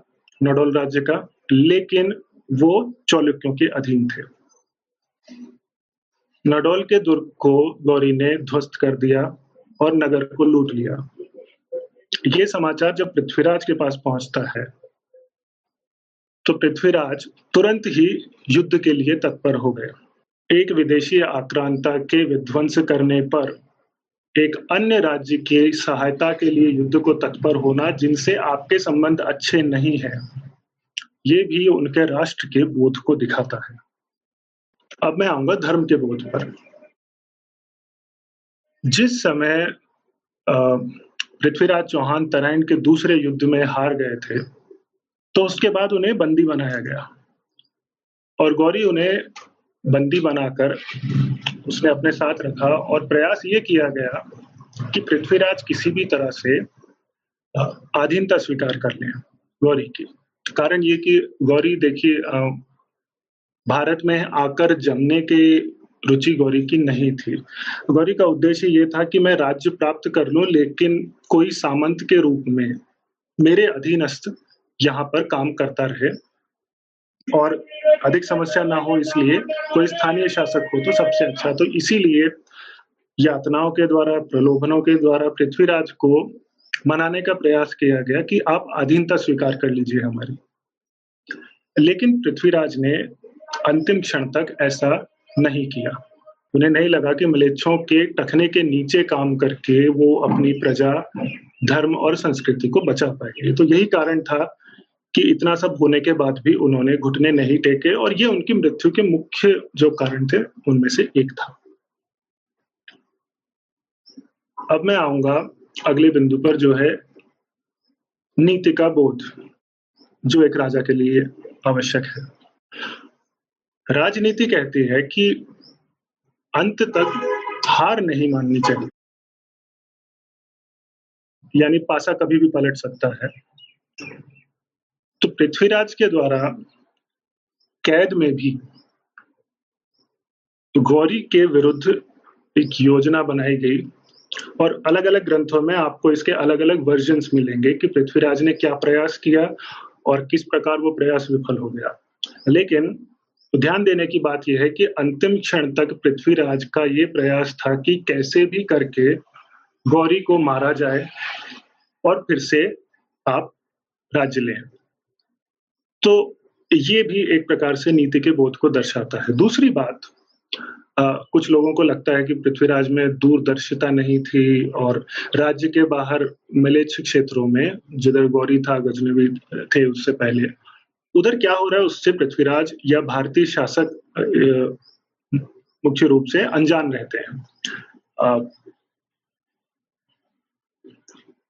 नडोल राज्य का, लेकिन वो चौलुक्यों के अधीन थे। नडोल के दुर्ग को गौरी ने ध्वस्त कर दिया और नगर को लूट लिया। ये समाचार जब पृथ्वीराज के पास पहुँचता है तो पृथ्वीराज तुरंत ही युद्ध के लिए तत्पर हो गए एक विदेशी आक्रांता के विध्वंस करने पर एक अन्य राज्य की सहायता के लिए युद्ध को तत्पर होना, जिनसे आपके संबंध अच्छे नहीं है, ये भी उनके राष्ट्र के बोध को दिखाता है। अब मैं आऊँगा धर्म के बोध पर। जिस समय पृथ्वीराज चौहान तराइन के दूसरे युद्ध में हार गए थे तो उसके बाद उन्हें बंदी बनाया गया। और गौरी उन्हें बंदी बनाकर उसने अपने साथ रखा और प्रयास ये किया गया कि पृथ्वीराज किसी भी तरह से आधीनता स्वीकार कर लें गौरी की। कारण ये कि गौरी देखिए भारत में आकर जमने के रुचि गौरी की नहीं थी। गौरी का उद्देश्य ये था कि मैं राज्य प्राप्त कर लूँ, लेकिन कोई सामंत के रूप में मेरे अधीनस्थ यहाँ पर काम करता रहे और अधिक समस्या ना हो, इसलिए कोई स्थानीय शासक हो तो सबसे अच्छा। तो इसीलिए यातनाओं के द्वारा, प्रलोभनों के द्वारा पृथ्वीराज को मनाने का प्रयास किया गया कि आप अधीनता स्वीकार कर लीजिए हमारी। लेकिन पृथ्वीराज ने अंतिम क्षण तक ऐसा नहीं किया। उन्हें नहीं लगा कि मलेच्छों के टखने के नीचे काम करके वो अपनी प्रजा, धर्म और संस्कृति को बचा पाएँगे। तो यही कारण था कि इतना सब होने के बाद भी उन्होंने घुटने नहीं टेके और ये उनकी मृत्यु के मुख्य जो कारण थे, उनमें से एक था। अब मैं आऊँगा अगले बिंदु पर जो है नीति का बोध, जो एक राजा के लिए आवश्यक है। राजनीति कहती है कि अंत तक हार नहीं माननी चाहिए। यानी पासा कभी भी पलट सकता है। तो पृथ्वीराज के द्वारा कैद में भी गौरी के विरुद्ध एक योजना बनाई गई और अलग अलग ग्रंथों में आपको इसके अलग अलग वर्जन मिलेंगे कि पृथ्वीराज ने क्या प्रयास किया और किस प्रकार वो प्रयास विफल हो गया। लेकिन ध्यान देने की बात यह है कि अंतिम क्षण तक पृथ्वीराज का ये प्रयास था कि कैसे भी करके गौरी को मारा जाए और फिर से आप राज्य लें। तो ये भी एक प्रकार से नीति के बोध को दर्शाता है। दूसरी बात आ, कुछ लोगों को लगता है कि पृथ्वीराज में दूरदर्शिता नहीं थी और राज्य के बाहर मलेच्छ क्षेत्रों में जिधर गौरी था गजनवी थे उससे पहले उधर क्या हो रहा है उससे पृथ्वीराज या भारतीय शासक मुख्य रूप से अनजान रहते हैं?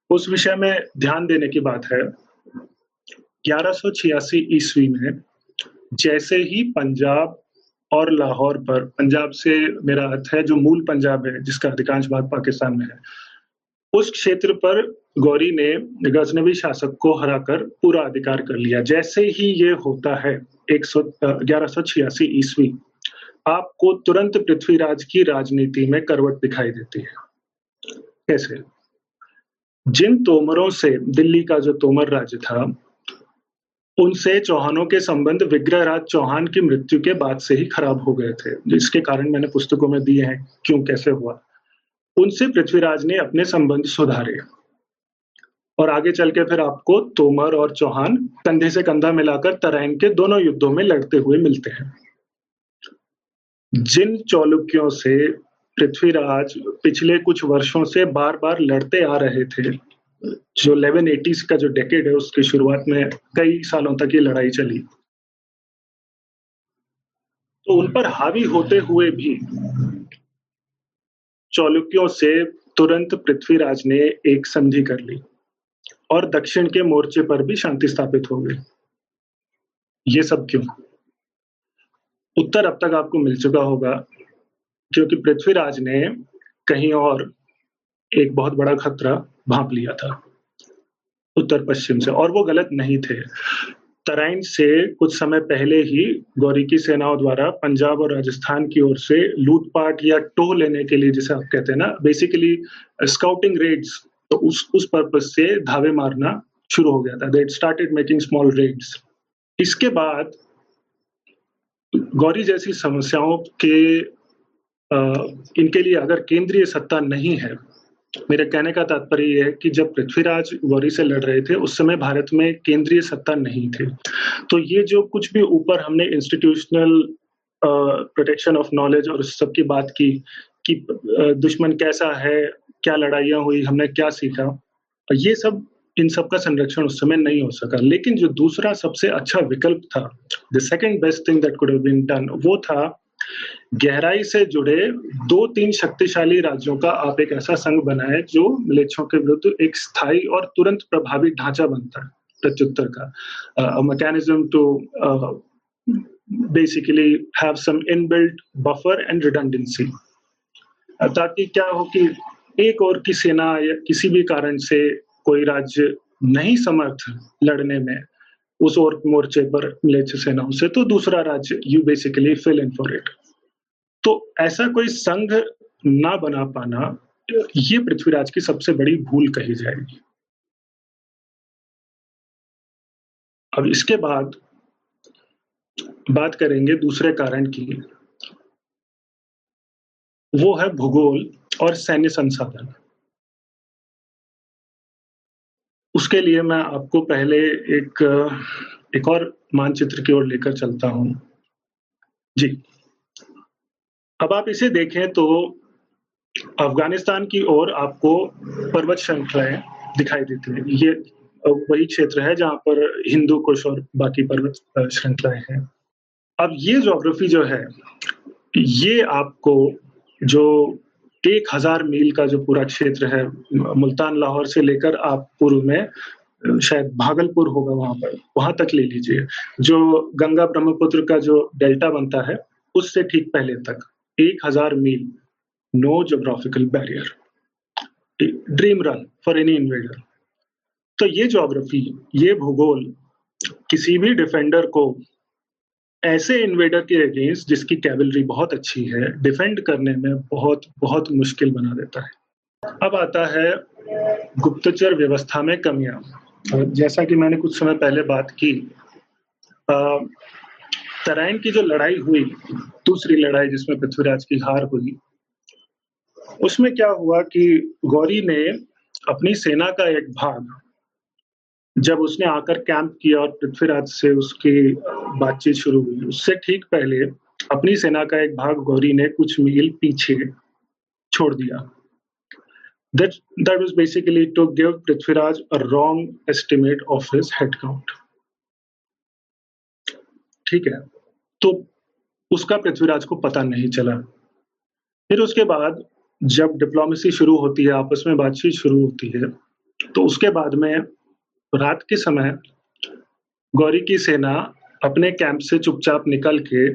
उस विषय में ध्यान देने की बात है। ग्यारह ईस्वी में जैसे ही पंजाब और लाहौर पर, पंजाब से मेरा अर्थ है जो मूल पंजाब है, जिसका अधिकांश भाग पाकिस्तान में है उस क्षेत्र पर गौरी ने गजनवी शासक को हराकर पूरा अधिकार कर लिया। जैसे ही ये होता है, एक सौ ग्यारह सौ छियासी ईस्वी, आपको तुरंत पृथ्वीराज की राजनीति में करवट दिखाई देती है। कैसे जिन तोमरों से दिल्ली का जो तोमर राज्य था, उनसे चौहानों के संबंध विग्रहराज चौहान की मृत्यु के बाद से ही खराब हो गए थे, जिसके कारण मैंने पुस्तकों में दिए हैं, क्यों, कैसे हुआ? उनसे पृथ्वीराज ने अपने संबंध सुधारे। और आगे चल के फिर आपको तोमर और चौहान कंधे से कंधा मिलाकर तराइन के दोनों युद्धों में लड़ते हुए मिलते हैं। जिन चौलुक्यों से पृथ्वीराज पिछले कुछ वर्षों से बार बार लड़ते आ रहे थे, जो इलेवन एटीज का जो डेकेड है, उसकी शुरुआत में कई सालों तक ये लड़ाई चली। तो उन पर हावी होते हुए भी चौलुक्यों से तुरंत पृथ्वीराज ने एक संधि कर ली और दक्षिण के मोर्चे पर भी शांति स्थापित हो गई। ये सब क्यों? उत्तर अब तक आपको मिल चुका होगा, क्योंकि पृथ्वीराज ने कहीं और एक बहुत बड़ा खतरा भाप लिया था, उत्तर पश्चिम से, और वो गलत नहीं थे। तराइन से कुछ समय पहले ही गौरी की सेनाओं द्वारा पंजाब और राजस्थान की ओर से लूटपाट या टो लेने के लिए जिसे आप कहते हैं ना बेसिकली स्काउटिंग रेड्स तो उस उस पर्पज से धावे मारना शुरू हो गया था। They started making small raids इसके बाद गौरी जैसी समस्याओं के आ, इनके लिए अगर केंद्रीय सत्ता नहीं है मेरे कहने का तात्पर्य यह है कि जब पृथ्वीराज गौरी से लड़ रहे थे, उस समय भारत में केंद्रीय सत्ता नहीं थी। तो ये जो कुछ भी ऊपर हमने इंस्टीट्यूशनल प्रोटेक्शन ऑफ़ नॉलेज और उस सब की बात की, कि दुश्मन कैसा है, क्या लड़ाइयाँ हुई, हमने क्या सीखा, ये सब, इन सब का संरक्षण उस समय नहीं हो सका। लेकिन जो दूसरा सबसे अच्छा विकल्प था the second best thing that could been done वो था गहराई से जुड़े दो तीन शक्तिशाली राज्यों का आप एक ऐसा संघ बनाए जो मिलेच्छों के विरुद्ध एक स्थायी और तुरंत प्रभावी ढांचा बनता है, प्रत्युत्तर का। Mechanism to basically have some inbuilt buffer and redundancy ताकि क्या हो कि एक और की सेना या किसी भी कारण से कोई राज्य नहीं समर्थ लड़ने में, उस और मोर्चे पर मिलेच्छ सेनाओं से तो दूसरा राज्य you basically fill in for it तो ऐसा कोई संघ ना बना पाना ये पृथ्वीराज की सबसे बड़ी भूल कही जाएगी। अब इसके बाद बात करेंगे दूसरे कारण की। वो है भूगोल और सैन्य संसाधन। उसके लिए मैं आपको पहले एक एक और मानचित्र की ओर लेकर चलता हूँ। जी। अब आप इसे देखें तो अफ़गानिस्तान की ओर आपको पर्वत श्रृंखलाएँ दिखाई देती है। ये वही क्षेत्र है जहाँ पर हिंदू, कुश और बाकी पर्वत श्रृंखलाएँ हैं। अब ये जोग्राफी जो है, ये आपको जो एक हज़ार मील का जो पूरा क्षेत्र है, मुल्तान लाहौर से लेकर आप पूर्व में, शायद भागलपुर होगा वहाँ पर, वहाँ तक ले लीजिए। जो गंगा ब्रह्मपुत्र का जो डेल्टा बनता है, उससे ठीक पहले तक। एक हज़ार मील no geographical barrier dream run for any invader तो ये जोग्राफी ये भूगोल, किसी भी डिफेंडर को ऐसे इन्वेडर के अगेंस्ट जिसकी कैवलरी बहुत अच्छी है डिफेंड करने में बहुत बहुत मुश्किल बना देता है। अब आता है गुप्तचर व्यवस्था में कमियाँ। जैसा कि मैंने कुछ समय पहले बात की तराइन की जो लड़ाई हुई, दूसरी लड़ाई जिसमें पृथ्वीराज की हार हुई, उसमें क्या हुआ कि गौरी ने अपनी सेना का एक भाग, जब उसने आकर कैंप किया और पृथ्वीराज से उसकी बातचीत शुरू हुई, उससे ठीक पहले अपनी सेना का एक भाग गौरी ने कुछ मील पीछे छोड़ दिया that that was basically to give Prithviraj a wrong estimate of his. ठीक है तो उसका पृथ्वीराज को पता नहीं चला। फिर उसके बाद जब डिप्लोमेसी शुरू होती है, आपस में बातचीत शुरू होती है तो उसके बाद में रात के समय गौरी की सेना अपने कैंप से चुपचाप निकल के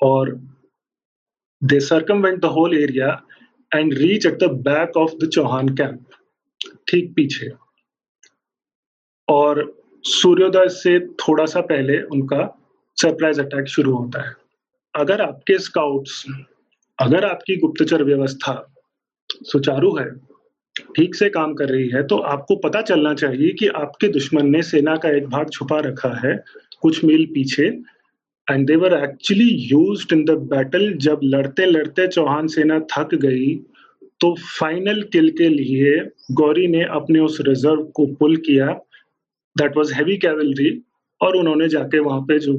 और they circumvent the whole area and reach at the back of the Chauhan camp ठीक पीछे। और सूर्योदय से थोड़ा सा पहले उनका सरप्राइज़ अटैक शुरू होता है। अगर आपके स्काउट्स, अगर आपकी गुप्तचर व्यवस्था सुचारू है, ठीक से काम कर रही है तो आपको पता चलना चाहिए कि आपके दुश्मन ने सेना का एक भाग छुपा रखा है कुछ मील पीछे। And they were actually used in the battle जब लड़ते लड़ते चौहान सेना थक गई तो फाइनल किल के लिए गौरी ने अपने उस रिज़र्व को पुल किया। दैट वाज हैवी कैवलरी और उन्होंने जाके वहाँ पे जो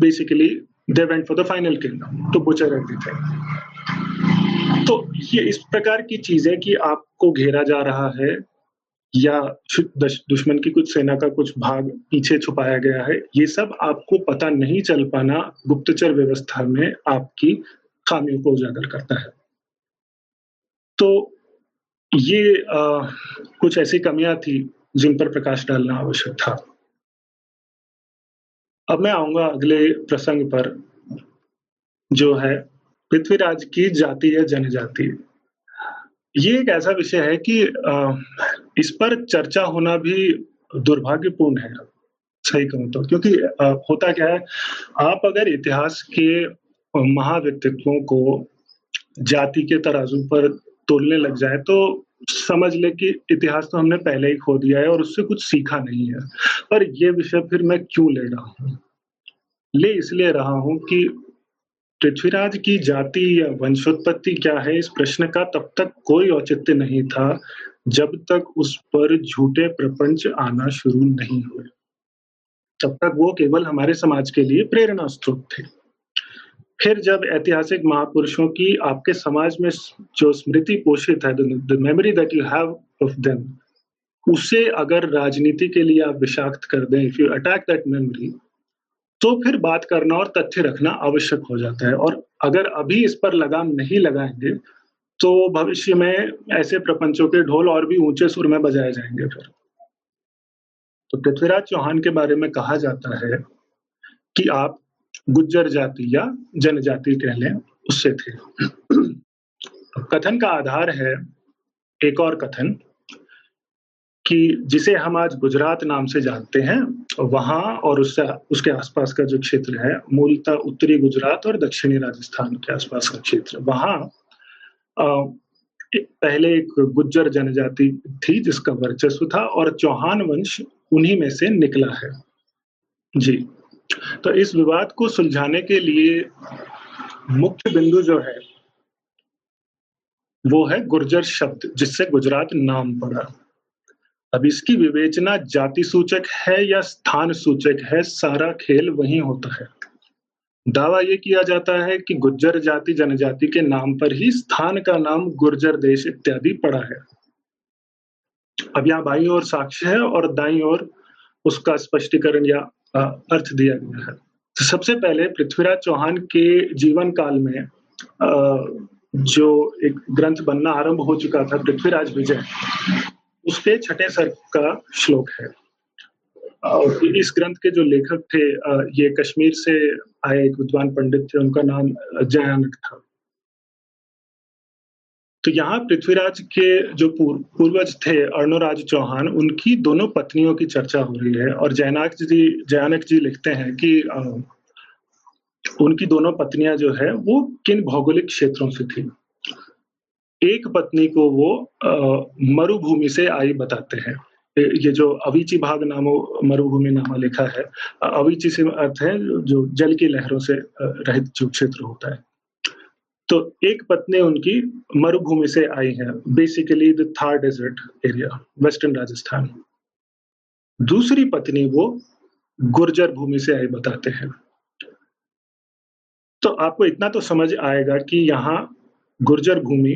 basically they went for the final kill to butcher everything तो ये इस प्रकार की चीज़ें कि आपको घेरा जा रहा है या दुश्मन की कुछ सेना का कुछ भाग पीछे छुपाया गया है ये सब आपको पता नहीं चल पाना गुप्तचर व्यवस्था में आपकी खामियों को उजागर करता है। तो ये आ, कुछ ऐसी कमियाँ थी जिन पर प्रकाश डालना आवश्यक था। अब मैं आऊँगा अगले प्रसंग पर, जो है पृथ्वीराज की जाति है जनजाति। ये एक ऐसा विषय है कि इस पर चर्चा होना भी दुर्भाग्यपूर्ण है। सही कहूँ तो क्योंकि होता क्या है, आप अगर इतिहास के महाव्यक्तित्वों को जाति के तराजू पर तोलने लग जाए तो समझ ले कि इतिहास तो हमने पहले ही खो दिया है और उससे कुछ सीखा नहीं है। पर यह विषय फिर मैं क्यों ले रहा हूँ? ले इसलिए रहा हूँ कि पृथ्वीराज की जाति या वंशोत्पत्ति क्या है, इस प्रश्न का तब तक कोई औचित्य नहीं था जब तक उस पर झूठे प्रपंच आना शुरू नहीं हुए। तब तक वो केवल हमारे समाज के लिए प्रेरणा स्रोत थे। फिर जब ऐतिहासिक महापुरुषों की आपके समाज में जो स्मृति पोषित है the memory that you have of them उसे अगर राजनीति के लिए आप विषाक्त कर दें if you attack that memory तो फिर बात करना और तथ्य रखना आवश्यक हो जाता है। और अगर अभी इस पर लगाम नहीं लगाएँगे तो भविष्य में ऐसे प्रपंचों के ढोल और भी ऊँचे सुर में बजाए जाएँगे फिर। तो पृथ्वीराज चौहान के बारे में कहा जाता है कि आप गुज्जर जाति या जनजाति कह लें, उससे थे। कथन का आधार है एक और कथन कि जिसे हम आज गुजरात नाम से जानते हैं, वहाँ और उससे, उसके आसपास का जो क्षेत्र है, मूलतः उत्तरी गुजरात और दक्षिणी राजस्थान के आसपास का क्षेत्र। वहाँ पहले एक गुज्जर जनजाति थी जिसका वर्चस्व था और चौहान वंश उन्हीं में से निकला है। जी। तो इस विवाद को सुलझाने के लिए मुख्य बिंदु जो है, वो है गुर्जर शब्द, जिससे गुजरात नाम पड़ा। अब इसकी विवेचना जाति सूचक है या स्थान सूचक है, सारा खेल वही होता है। दावा यह किया जाता है कि गुज्जर जाति जनजाति के नाम पर ही स्थान का नाम गुर्जर देश इत्यादि पड़ा है। अब यहाँ बाई और साक्ष्य है और दाई और उसका स्पष्टीकरण या अर्थ दिया गया है। तो सबसे पहले पृथ्वीराज चौहान के जीवन काल में जो एक ग्रंथ बनना आरंभ हो चुका था, पृथ्वीराज विजय, उसके छठे सर का श्लोक है। और इस ग्रंथ के जो लेखक थे ये कश्मीर से आए एक विद्वान पंडित थे, उनका नाम जयानक था। तो यहाँ पृथ्वीराज के जो पूर्व पूर्वज थे अर्णोराज चौहान उनकी दोनों पत्नियों की चर्चा हो रही है। और जयनाक जी जयानक जी लिखते हैं कि आ, उनकी दोनों पत्नियाँ जो है वो किन भौगोलिक क्षेत्रों से थी? एक पत्नी को वो मरुभूमि से आई बताते हैं। ये जो अविची भाग नामो मरुभूमि नामा लिखा है अविची से अर्थ है जो जल की लहरों से रहित जो क्षेत्र होता है। तो एक पत्नी उनकी मरुभूमि से आई है basically the Thar desert area western Rajasthan दूसरी पत्नी वो गुर्जर भूमि से आई बताते हैं। तो आपको इतना तो समझ आएगा कि यहाँ गुर्जर भूमि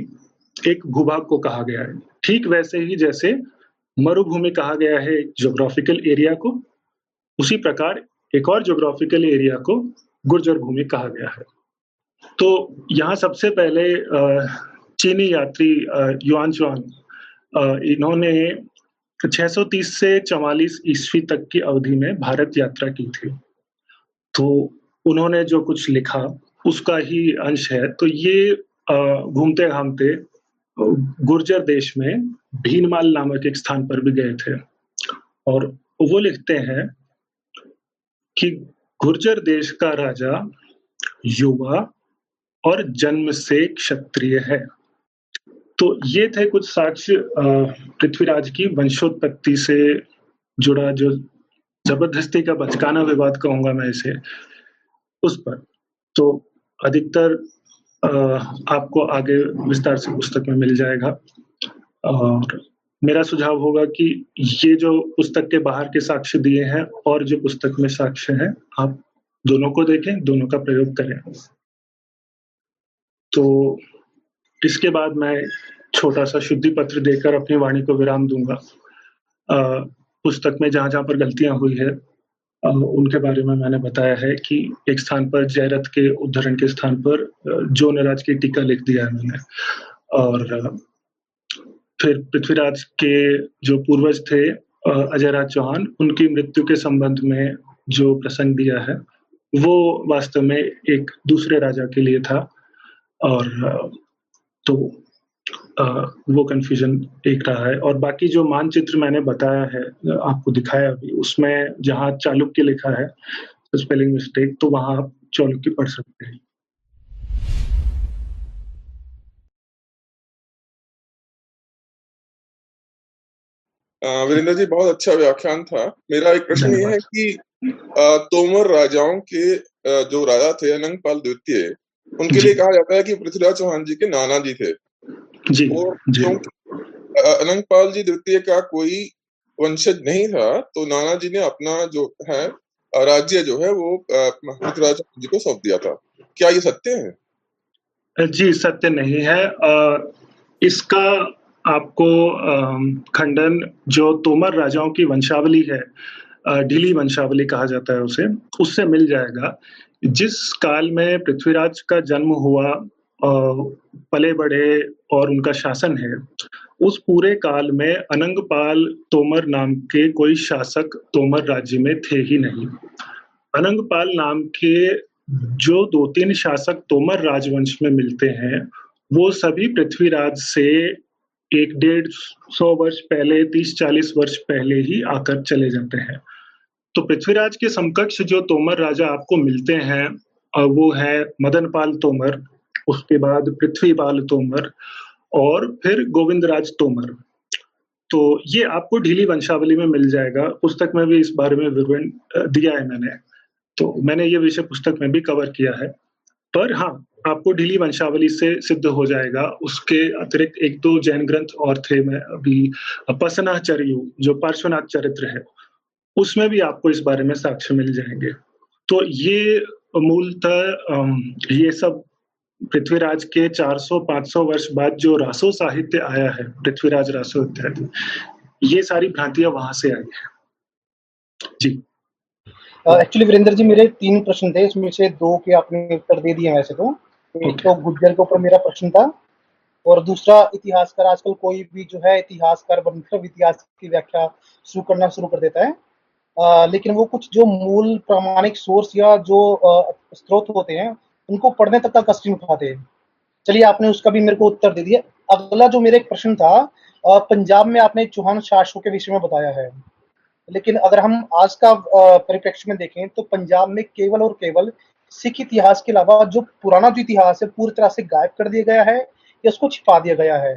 एक भूभाग को कहा गया है। ठीक वैसे ही जैसे मरुभूमि कहा गया है एक जोग्राफिकल एरिया को, उसी प्रकार एक और ज्योग्राफिकल एरिया को गुर्जर भूमि कहा गया है। तो यहाँ सबसे पहले चीनी यात्री युआन चुआन इन्होंने 630 से 44 ईस्वी तक की अवधि में भारत यात्रा की थी। तो उन्होंने जो कुछ लिखा, उसका ही अंश है। तो ये घूमते घामते गुर्जर देश में भीनमाल नामक एक स्थान पर भी गए थे। और वो लिखते हैं कि गुर्जर देश का राजा युवा और जन्म से क्षत्रिय है। तो ये थे कुछ साक्ष्य पृथ्वीराज की वंशोत्पत्ति से जुड़ा जो ज़बरदस्ती का बचकाना विवाद कहूँगा मैं इसे, उस पर। तो अधिकतर आपको आगे विस्तार से पुस्तक में मिल जाएगा। और मेरा सुझाव होगा कि ये जो पुस्तक के बाहर के साक्ष्य दिए हैं और जो पुस्तक में साक्ष्य है, आप दोनों को देखें, दोनों का प्रयोग करें। तो इसके बाद मैं छोटा सा शुद्धि पत्र देकर अपनी वाणी को विराम दूँगा। पुस्तक में जहाँ जहाँ पर गलतियाँ हुई है उनके बारे में मैंने बताया है कि एक स्थान पर जयरथ के उद्धरण के स्थान पर जो नराज की टीका लिख दिया है मैंने। और फिर पृथ्वीराज के जो पूर्वज थे अजय राज चौहान, उनकी मृत्यु के संबंध में जो प्रसंग दिया है, वो वास्तव में एक दूसरे राजा के लिए था। और तो वो कंफ्यूजन एक रहा है। और बाकी जो मानचित्र मैंने बताया है आपको दिखाया अभी उसमें जहाँ चालुक्य लिखा है स्पेलिंग मिस्टेक तो वहाँ आप चालुक्य पढ़ सकते हैं। वीरेंद्र जी बहुत अच्छा व्याख्यान था। मेरा एक प्रश्न ये है कि तोमर राजाओं के जो राजा थे अनंगपाल द्वितीय उनके लिए कहा जाता है कि पृथ्वीराज चौहान जी के नाना जी थे। जी जी। अनंतपाल जी द्वितीय का कोई वंशज नहीं था तो नाना जी ने अपना जो है राज्य जो है वो पृथ्वीराज चौहान जी को सौंप दिया था। क्या ये सत्य है? जी सत्य नहीं है। इसका आपको खंडन जो तोमर राजाओं की वंशावली है ढीली वंशावली कहा जाता है उसे उससे मिल जाएगा। जिस काल में पृथ्वीराज का जन्म हुआ पले बढ़े और उनका शासन है, उस पूरे काल में अनंगपाल तोमर नाम के कोई शासक तोमर राज्य में थे ही नहीं। अनंगपाल नाम के जो दो तीन शासक तोमर राजवंश में मिलते हैं, वो सभी पृथ्वीराज से एक डेढ़ सौ वर्ष पहले, तीस चालीस वर्ष पहले ही आकर चले जाते हैं। तो पृथ्वीराज के समकक्ष जो तोमर राजा आपको मिलते हैं वो है मदनपाल तोमर, उसके बाद पृथ्वीपाल तोमर और फिर गोविंद राज तोमर। तो ये आपको ढीली वंशावली में मिल जाएगा। पुस्तक में भी इस बारे में विवरण दिया है मैंने। तो मैंने ये विषय पुस्तक में भी कवर किया है। पर हाँ आपको ढीली वंशावली से सिद्ध हो जाएगा। उसके अतिरिक्त एक दो जैन ग्रंथ और थे मैं अभी पसनाचर्यु, जो पार्श्वनाथ चरित्र है। उसमें भी आपको इस बारे में साक्ष्य मिल जाएँगे। तो ये मूलतः ये सब पृथ्वीराज के 400-500 वर्ष बाद जो रासो साहित्य आया है पृथ्वीराज रासो इत्यादि ये सारी भ्रांतियाँ वहाँ से आई है। जी। एक्चुअली uh, वीरेंद्र जी मेरे तीन प्रश्न थे इसमें से दो के आपने उत्तर दे दिए वैसे तो। एक तो गुज्जर के ऊपर मेरा प्रश्न था और दूसरा इतिहासकार आजकल कोई भी जो है इतिहासकार बनकर इतिहास की व्याख्या शुरू करना शुरू कर देता है। आ, लेकिन वो कुछ जो मूल प्रामाणिक सोर्स या जो स्रोत होते हैं उनको पढ़ने तक का कष्ट उठाते। हैं चलिए आपने उसका भी मेरे को उत्तर दे दिया। अगला जो मेरा एक प्रश्न था पंजाब में आपने चौहान शासकों के विषय में बताया है। लेकिन अगर हम आज का परिप्रेक्ष्य में देखें तो पंजाब में केवल और केवल सिख इतिहास के अलावा जो पुराना जो इतिहास है पूरी तरह से गायब कर दिया गया है या उसको छिपा दिया गया है।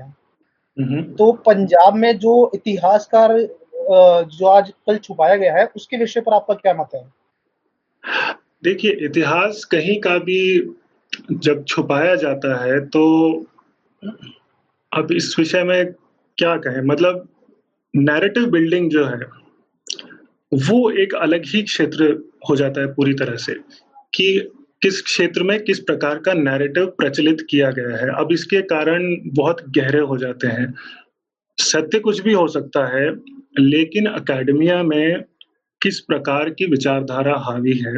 तो पंजाब में जो इतिहासकार जो आज कल छुपाया गया है, उसके विषय पर आपका क्या मत है? देखिए, इतिहास कहीं का भी जब छुपाया जाता है तो अब इस विषय में क्या कहें? मतलब नैरेटिव बिल्डिंग जो है, वो एक अलग ही क्षेत्र हो जाता है पूरी तरह से, कि किस क्षेत्र में किस प्रकार का नैरेटिव प्रचलित किया गया है। अब इसके कारण बहुत गहरे हो जाते हैं। सत्य कुछ भी हो सकता है लेकिन अकेडमिया में किस प्रकार की विचारधारा हावी है?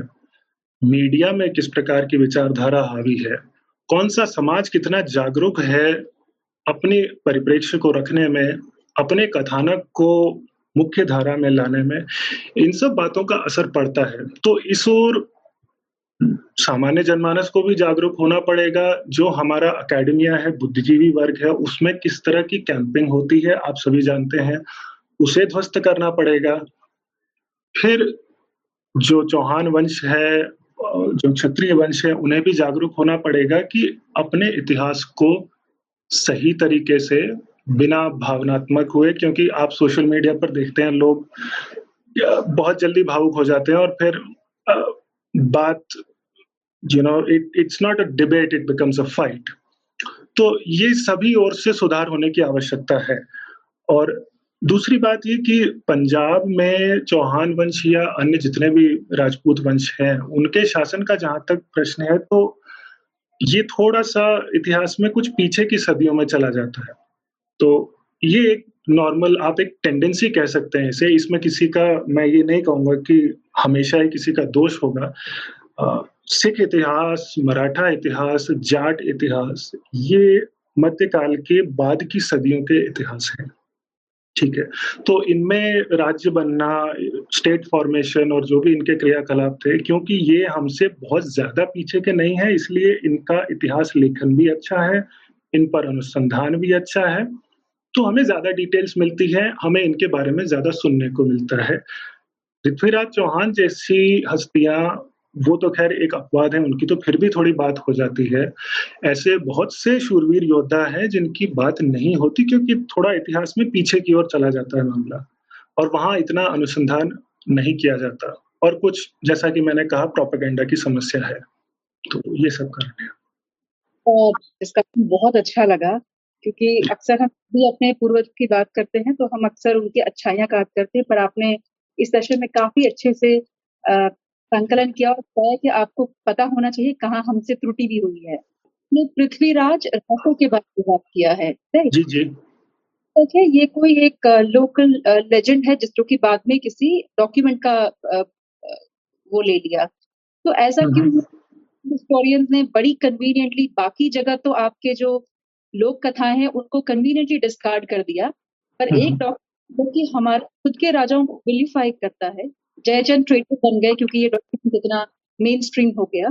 मीडिया में किस प्रकार की विचारधारा हावी है? कौन सा समाज कितना जागरूक है अपने परिप्रेक्ष्य को रखने में, अपने कथानक को मुख्य धारा में लाने में? इन सब बातों का असर पड़ता है। तो इस ओर सामान्य जनमानस को भी जागरूक होना पड़ेगा। जो हमारा अकेडमिया है, बुद्धिजीवी वर्ग है, उसमें किस तरह की कैंपिंग होती है, आप सभी जानते हैं। उसे ध्वस्त करना पड़ेगा। फिर जो चौहान वंश है, जो क्षत्रिय वंश है, उन्हें भी जागरूक होना पड़ेगा कि अपने इतिहास को सही तरीके से बिना भावनात्मक हुए, क्योंकि आप सोशल मीडिया पर देखते हैं, लोग बहुत जल्दी भावुक हो जाते हैं और फिर बात you know it it's not a debate it becomes a fight तो ये सभी ओर से सुधार होने की आवश्यकता है। और दूसरी बात ये कि पंजाब में चौहान वंश या अन्य जितने भी राजपूत वंश हैं, उनके शासन का जहाँ तक प्रश्न है तो ये थोड़ा सा इतिहास में कुछ पीछे की सदियों में चला जाता है। तो ये एक नॉर्मल, आप एक टेंडेंसी कह सकते हैं इसे। इसमें किसी का, मैं ये नहीं कहूँगा कि हमेशा ही किसी का दोष होगा। सिख इतिहास, मराठा इतिहास, जाट इतिहास, ये मध्यकाल के बाद की सदियों के इतिहास हैं। ठीक है। तो इनमें राज्य बनना स्टेट फॉर्मेशन और जो भी इनके क्रियाकलाप थे, क्योंकि ये हमसे बहुत ज़्यादा पीछे के नहीं है, इसलिए इनका इतिहास लेखन भी अच्छा है, इन पर अनुसंधान भी अच्छा है। तो हमें ज़्यादा डिटेल्स मिलती है, हमें इनके बारे में ज़्यादा सुनने को मिलता है। पृथ्वीराज चौहान जैसी हस्तियाँ वो तो खैर एक अपवाद है, उनकी तो फिर भी थोड़ी बात हो जाती है। ऐसे बहुत से शूरवीर योद्धा हैं जिनकी बात नहीं होती क्योंकि थोड़ा इतिहास में पीछे की ओर चला जाता है मामला और वहाँ इतना अनुसंधान नहीं किया जाता। और कुछ, जैसा कि मैंने कहा, प्रोपेगेंडा की समस्या है। तो ये सब कारण है। इसका बहुत अच्छा लगा, क्योंकि अक्सर हम भी अपने पूर्वज की बात करते हैं तो हम अक्सर उनकी अच्छाइयाँ बात करते हैं, पर आपने इस दशा में काफ़ी अच्छे से संकलन किया और बताया कि आपको पता होना चाहिए कहाँ हमसे त्रुटि भी हुई है। ने पृथ्वीराज रसो के बारे में बात किया है जी जी। अच्छा ये कोई एक लोकल लेजेंड है जिस जो कि बाद में किसी डॉक्यूमेंट का वो ले लिया। तो ऐसा हम्म, क्यों हिस्टोरियंस हम्म। ने बड़ी कन्वीनियंटली बाकी जगह तो आपके जो लोक कथाएँ हैं उनको कन्वीनियंटली डिस्कार्ड कर दिया। पर हम्म, एक डॉक्यूमेंट कि हमारे खुद के राजाओं को विलीफाई करता है जयचंद ट्रेडर बन गए क्योंकि ये डॉक्यूमेंट इतना मेन स्ट्रीम हो गया।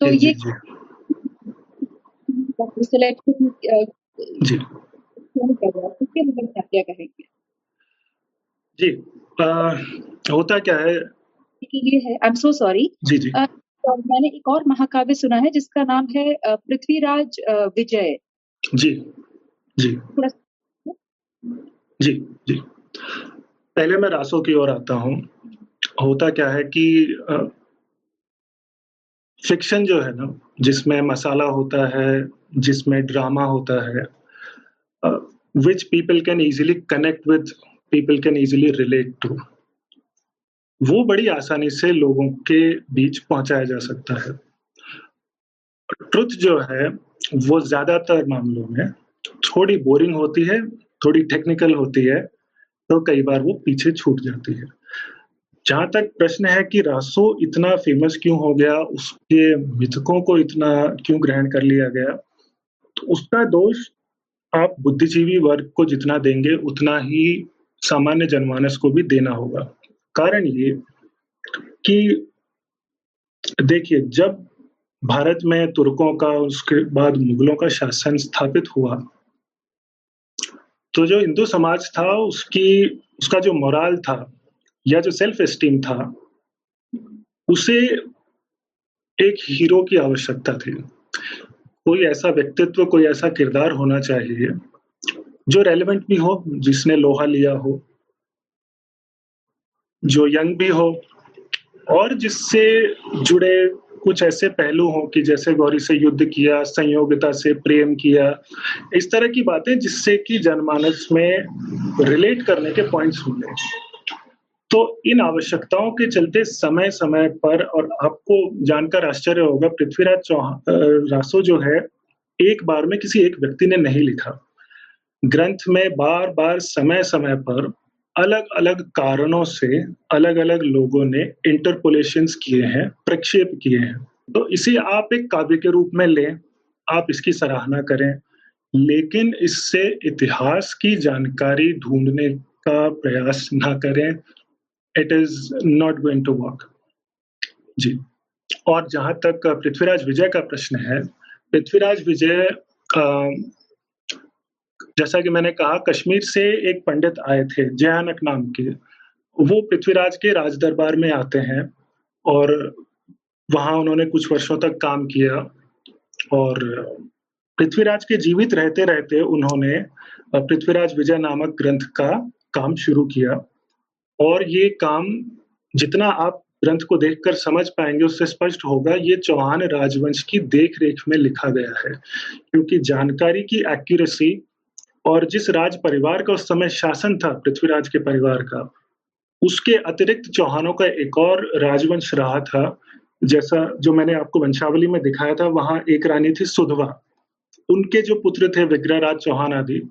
तो ये जी। क्या कहेंगे? जी होता क्या है? ये है आई एम सो सॉरी जी जी। आ, तो मैंने एक और महाकाव्य सुना है जिसका नाम है पृथ्वीराज विजय। जी जी। जी जी। पहले मैं रासो की ओर आता हूँ। होता क्या है कि फिक्शन जो है ना, जिसमें मसाला होता है, जिसमें ड्रामा होता है which people can easily connect with people can easily relate to वो बड़ी आसानी से लोगों के बीच पहुँचाया जा सकता है। ट्रुथ जो है, वो ज़्यादातर मामलों में थोड़ी बोरिंग होती है, थोड़ी टेक्निकल होती है तो कई बार वो पीछे छूट जाती है। जहाँ तक प्रश्न है कि रासो इतना फ़ेमस क्यों हो गया, उसके मिथकों को इतना क्यों ग्रहण कर लिया गया तो उसका दोष आप बुद्धिजीवी वर्ग को जितना देंगे, उतना ही सामान्य जनमानस को भी देना होगा। कारण ये कि देखिए, जब भारत में तुर्कों का, उसके बाद मुगलों का शासन स्थापित हुआ तो जो हिंदू समाज था, उसकी, उसका जो मोराल था या जो सेल्फ एस्टीम था, उसे एक हीरो की आवश्यकता थी। कोई ऐसा व्यक्तित्व, कोई ऐसा किरदार होना चाहिए जो रेलेवेंट भी हो, जिसने लोहा लिया हो, जो यंग भी हो, और जिससे जुड़े कुछ ऐसे पहलू हों कि जैसे गौरी से युद्ध किया संयोगिता से प्रेम किया, इस तरह की बातें जिससे कि जनमानस में रिलेट करने के पॉइंट्स होंगे तो इन आवश्यकताओं के चलते समय समय पर, और आपको जानकर आश्चर्य होगा, पृथ्वीराज चौहान रासो जो है, एक बार में किसी एक व्यक्ति ने नहीं लिखा। ग्रंथ में बार बार समय समय पर अलग अलग कारणों से अलग अलग लोगों ने इंटरपोलेशन किए हैं, प्रक्षेप किए हैं। तो इसे आप एक काव्य के रूप में लें, आप इसकी सराहना करें, लेकिन इससे इतिहास की जानकारी ढूँढने का प्रयास ना करें it is not going to work जी। और जहाँ तक पृथ्वीराज विजय का प्रश्न है, पृथ्वीराज विजय जैसा कि मैंने कहा, कश्मीर से एक पंडित आए थे, जयानक नाम के। वो पृथ्वीराज के राज दरबार में आते हैं और वहाँ उन्होंने कुछ वर्षों तक काम किया और पृथ्वीराज के जीवित रहते रहते उन्होंने पृथ्वीराज विजय नामक ग्रंथ का काम शुरू किया। और ये काम जितना आप ग्रंथ को देखकर समझ पाएँगे, उससे स्पष्ट होगा, ये चौहान राजवंश की देख रेख में लिखा गया है। क्योंकि जानकारी की एक्यूरेसी और जिस राज परिवार का उस समय शासन था, पृथ्वीराज के परिवार का, उसके अतिरिक्त चौहानों का एक और राजवंश रहा था, जैसा जो मैंने आपको वंशावली में दिखाया था, वहाँ एक रानी थी सुधवा। उनके जो पुत्र थे विग्रहराज चौहान आदि,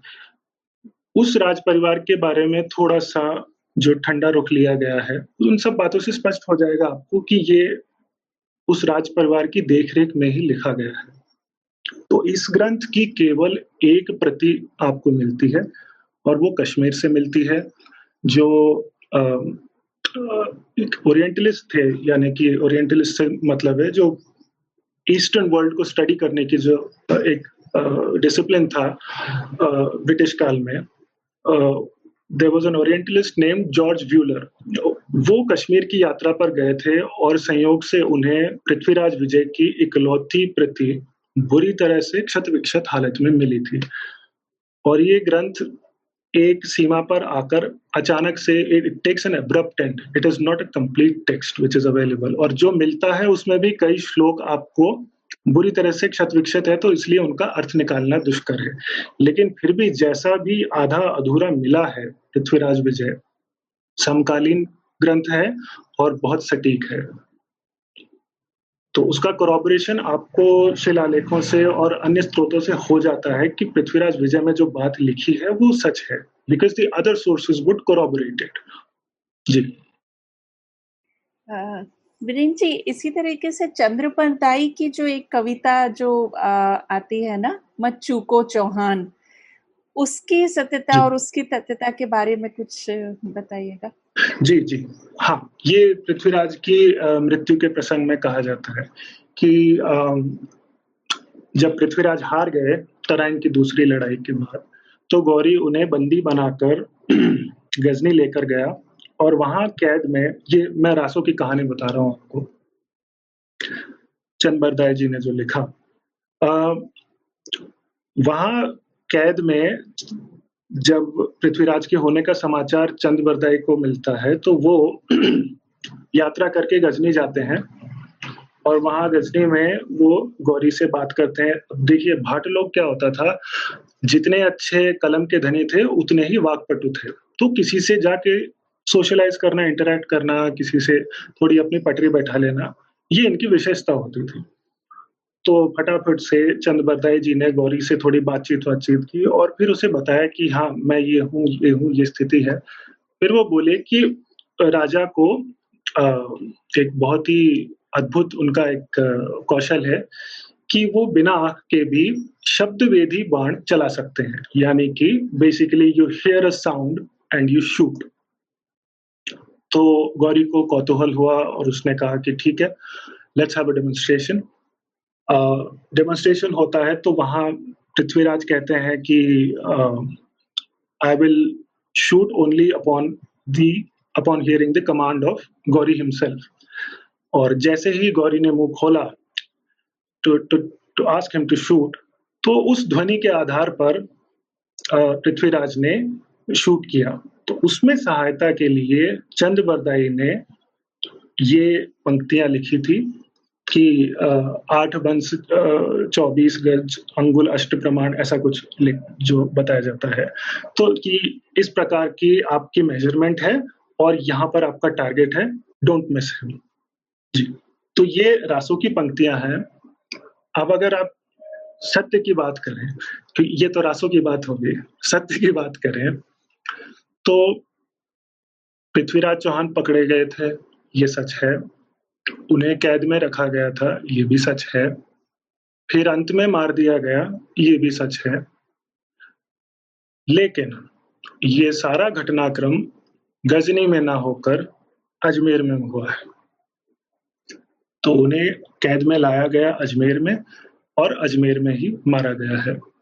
उस राज परिवार के बारे में थोड़ा सा जो ठंडा रुख लिया गया है, उन सब बातों से स्पष्ट हो जाएगा आपको कि ये उस राज परिवार की देखरेख में ही लिखा गया है। तो इस ग्रंथ की केवल एक प्रति आपको मिलती है, और वो कश्मीर से मिलती है, जो एक ओरिएंटलिस्ट थे, यानी कि ओरिएंटलिस्ट से मतलब है, जो ईस्टर्न वर्ल्ड को स्टडी करने की जो, एक डिसिप्लिन था ब्रिटिश काल में there was an orientalist name George Buhler वो कश्मीर की यात्रा पर गए थे और संयोग से उन्हें पृथ्वीराज विजय की इकलौती प्रति बुरी तरह से क्षत विक्षत हालत में मिली थी। और ये ग्रंथ एक सीमा पर आकर अचानक से it takes an abrupt end it is not a complete text which is available और जो मिलता है उसमें भी कई श्लोक आपको बुरी तरह से क्षत विक्षत है तो इसलिए उनका अर्थ निकालना दुष्कर है। लेकिन फिर भी जैसा भी आधा अधूरा मिला है, पृथ्वीराज विजय, समकालीन ग्रंथ है और बहुत सटीक है। तो उसका कोरोबरेशन आपको शिलालेखों से और अन्य स्रोतों से हो जाता है कि पृथ्वीराज विजय में जो बात लिखी है, वो सच है because the other sources would corroborate it जी। वीरेंद्र जी इसी तरीके से चंद्रपंताई की जो एक कविता जो आ, आती है ना मत चूको चौहान उसकी सत्यता और उसकी तथ्यता के बारे में कुछ बताइएगा? जी जी। हाँ ये पृथ्वीराज की मृत्यु के प्रसंग में कहा जाता है कि जब पृथ्वीराज हार गए तराइन की दूसरी लड़ाई के बाद तो गौरी उन्हें बंदी बनाकर गजनी लेकर गया और वहाँ कैद में, ये मैं रासो की कहानी बता रहा हूँ आपको। चंद बरदाय जी ने जो लिखा वहाँ कैद में जब पृथ्वीराज के होने का समाचार चंद को मिलता है तो वो यात्रा करके गजनी जाते हैं और वहाँ गजनी में वो गौरी से बात करते हैं। देखिए, भाट लोग क्या होता था, जितने अच्छे कलम के धनी थे, उतने ही वाकपटु थे। तो किसी से जाके सोशलाइज करना, इंटरेक्ट करना, किसी से थोड़ी अपनी पटरी बैठा लेना, ये इनकी विशेषता होती थी। तो फटाफट से चंद बरदाई जी ने गौरी से थोड़ी बातचीत बातचीत की और फिर उसे बताया कि हाँ मैं ये हूँ ये हूँ, ये स्थिति है। फिर वो बोले कि राजा को एक बहुत ही अद्भुत उनका एक कौशल है कि वो बिना आँख के भी शब्द वेदी बाण चला सकते हैं। यानी कि basically you hear a sound and you shoot तो गौरी को कौतूहल हुआ और उसने कहा कि ठीक है let's have a demonstration demonstration होता है तो वहाँ पृथ्वीराज कहते हैं कि I will shoot only upon the upon hearing the command of Ghori himself और जैसे ही गौरी ने मुँह खोला to to to ask him to shoot तो उस ध्वनि के आधार पर पृथ्वीराज ने शूट किया। तो उसमें सहायता के लिए चंद बरदाई ने ये पंक्तियाँ लिखी थी कि आठ वंश चौबीस गज, अंगुल, अष्ट प्रमाण, ऐसा कुछ जो बताया जाता है। तो कि इस प्रकार की आपकी मेज़रमेंट है और यहाँ पर आपका टारगेट है डोंट मिस हिम जी। तो ये रासों की पंक्तियाँ हैं। अब अगर आप सत्य की बात करें तो ये तो रासों की बात होगी। सत्य की बात करें तो पृथ्वीराज चौहान पकड़े गए थे, ये सच है। उन्हें कैद में रखा गया था, ये भी सच है। फिर अंत में मार दिया गया, ये भी सच है। लेकिन ये सारा घटनाक्रम गजनी में ना होकर अजमेर में हुआ है। तो उन्हें कैद में लाया गया अजमेर में और अजमेर में ही मारा गया है।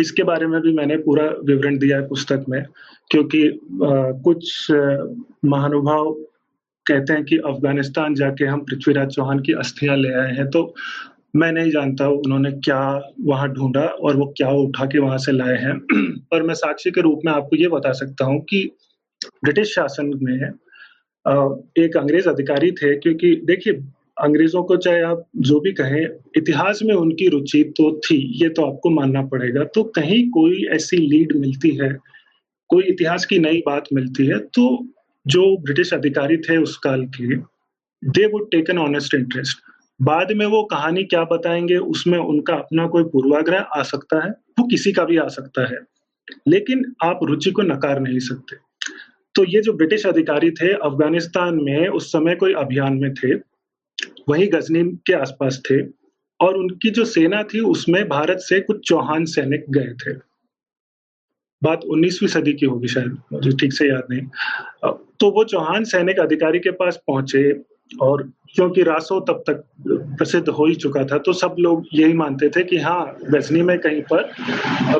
इसके बारे में भी मैंने पूरा विवरण दिया है पुस्तक में क्योंकि आ, कुछ महानुभाव कहते हैं कि अफ़गानिस्तान जाके हम पृथ्वीराज चौहान की अस्थियाँ ले आए हैं तो मैं नहीं जानता उन्होंने क्या वहाँ ढूंढा और वो क्या उठा के वहाँ से लाए हैं। पर मैं साक्षी के रूप में आपको ये बता सकता हूँ कि ब्रिटिश शासन में एक अंग्रेज़ अधिकारी थे क्योंकि देखिए अंग्रेज़ों को चाहे आप जो भी कहें, इतिहास में उनकी रुचि तो थी, ये तो आपको मानना पड़ेगा। तो कहीं कोई ऐसी लीड मिलती है, कोई इतिहास की नई बात मिलती है तो जो ब्रिटिश अधिकारी थे उस काल के they would take an honest interest बाद में वो कहानी क्या बताएँगे, उसमें उनका अपना कोई पूर्वाग्रह आ सकता है, वो किसी का भी आ सकता है। लेकिन आप रुचि को नकार नहीं सकते। तो ये जो ब्रिटिश अधिकारी थे, अफ़गानिस्तान में उस समय कोई अभियान में थे वही गजनी के आसपास थे और उनकी जो सेना थी, उसमें भारत से कुछ चौहान सैनिक गए थे। बात 19वीं सदी की होगी शायद, मुझे ठीक से याद नहीं। तो वो चौहान सैनिक अधिकारी के पास पहुँचे और क्योंकि रासो तब तक प्रसिद्ध हो ही चुका था तो सब लोग यही मानते थे कि हाँ गजनी में कहीं पर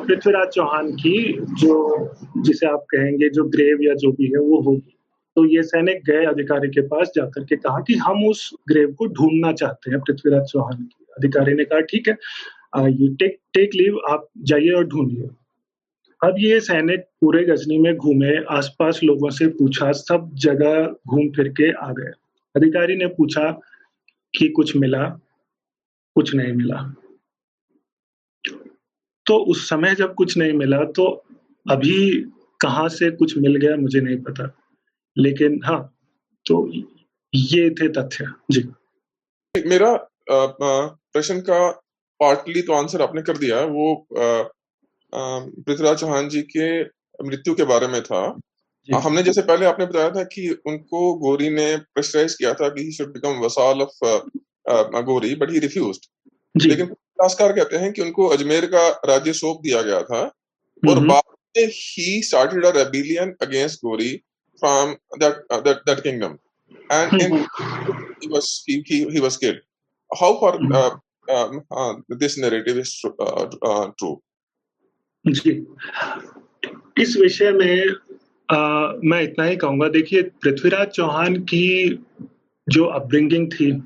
पृथ्वीराज चौहान की जो, जिसे आप कहेंगे, जो ग्रेव या जो भी है, वो होगी। तो ये सैनिक गए अधिकारी के पास जाकर के कहा कि हम उस ग्रेव को ढूंढना चाहते हैं, पृथ्वीराज चौहान की। अधिकारी ने कहा, ठीक है यू टेक टेक लीव, आप जाइए और ढूंढिए। अब ये सैनिक पूरे गजनी में घूमे, आसपास लोगों से पूछा, सब जगह घूम फिर के आ गए। अधिकारी ने पूछा कि कुछ मिला? कुछ नहीं मिला। तो उस समय जब कुछ नहीं मिला तो अभी कहाँ से कुछ मिल गया, मुझे नहीं पता। लेकिन हाँ तो ये थे तथ्य। जी। मेरा प्रश्न का पार्टली तो आंसर आपने कर दिया वो पृथ्वीराज चौहान जी के मृत्यु के बारे में था। हमने जैसे पहले आपने बताया था कि उनको गोरी ने प्रेशराइज किया था कि he should become vassal of Ghori but he refused लेकिन इतिहासकार कहते हैं कि उनको अजमेर का राज्य सौंप दिया गया था और बाद में he started a rebellion against Ghori. From that that that kingdom and in he was he, he, he was killed. How far uh, uh, uh, this narrative is uh, true? जी। इस विषय में आ, मैं इतना ही कहूँगा देखिए पृथ्वीराज चौहान की जो अपब्रिंगिंग थी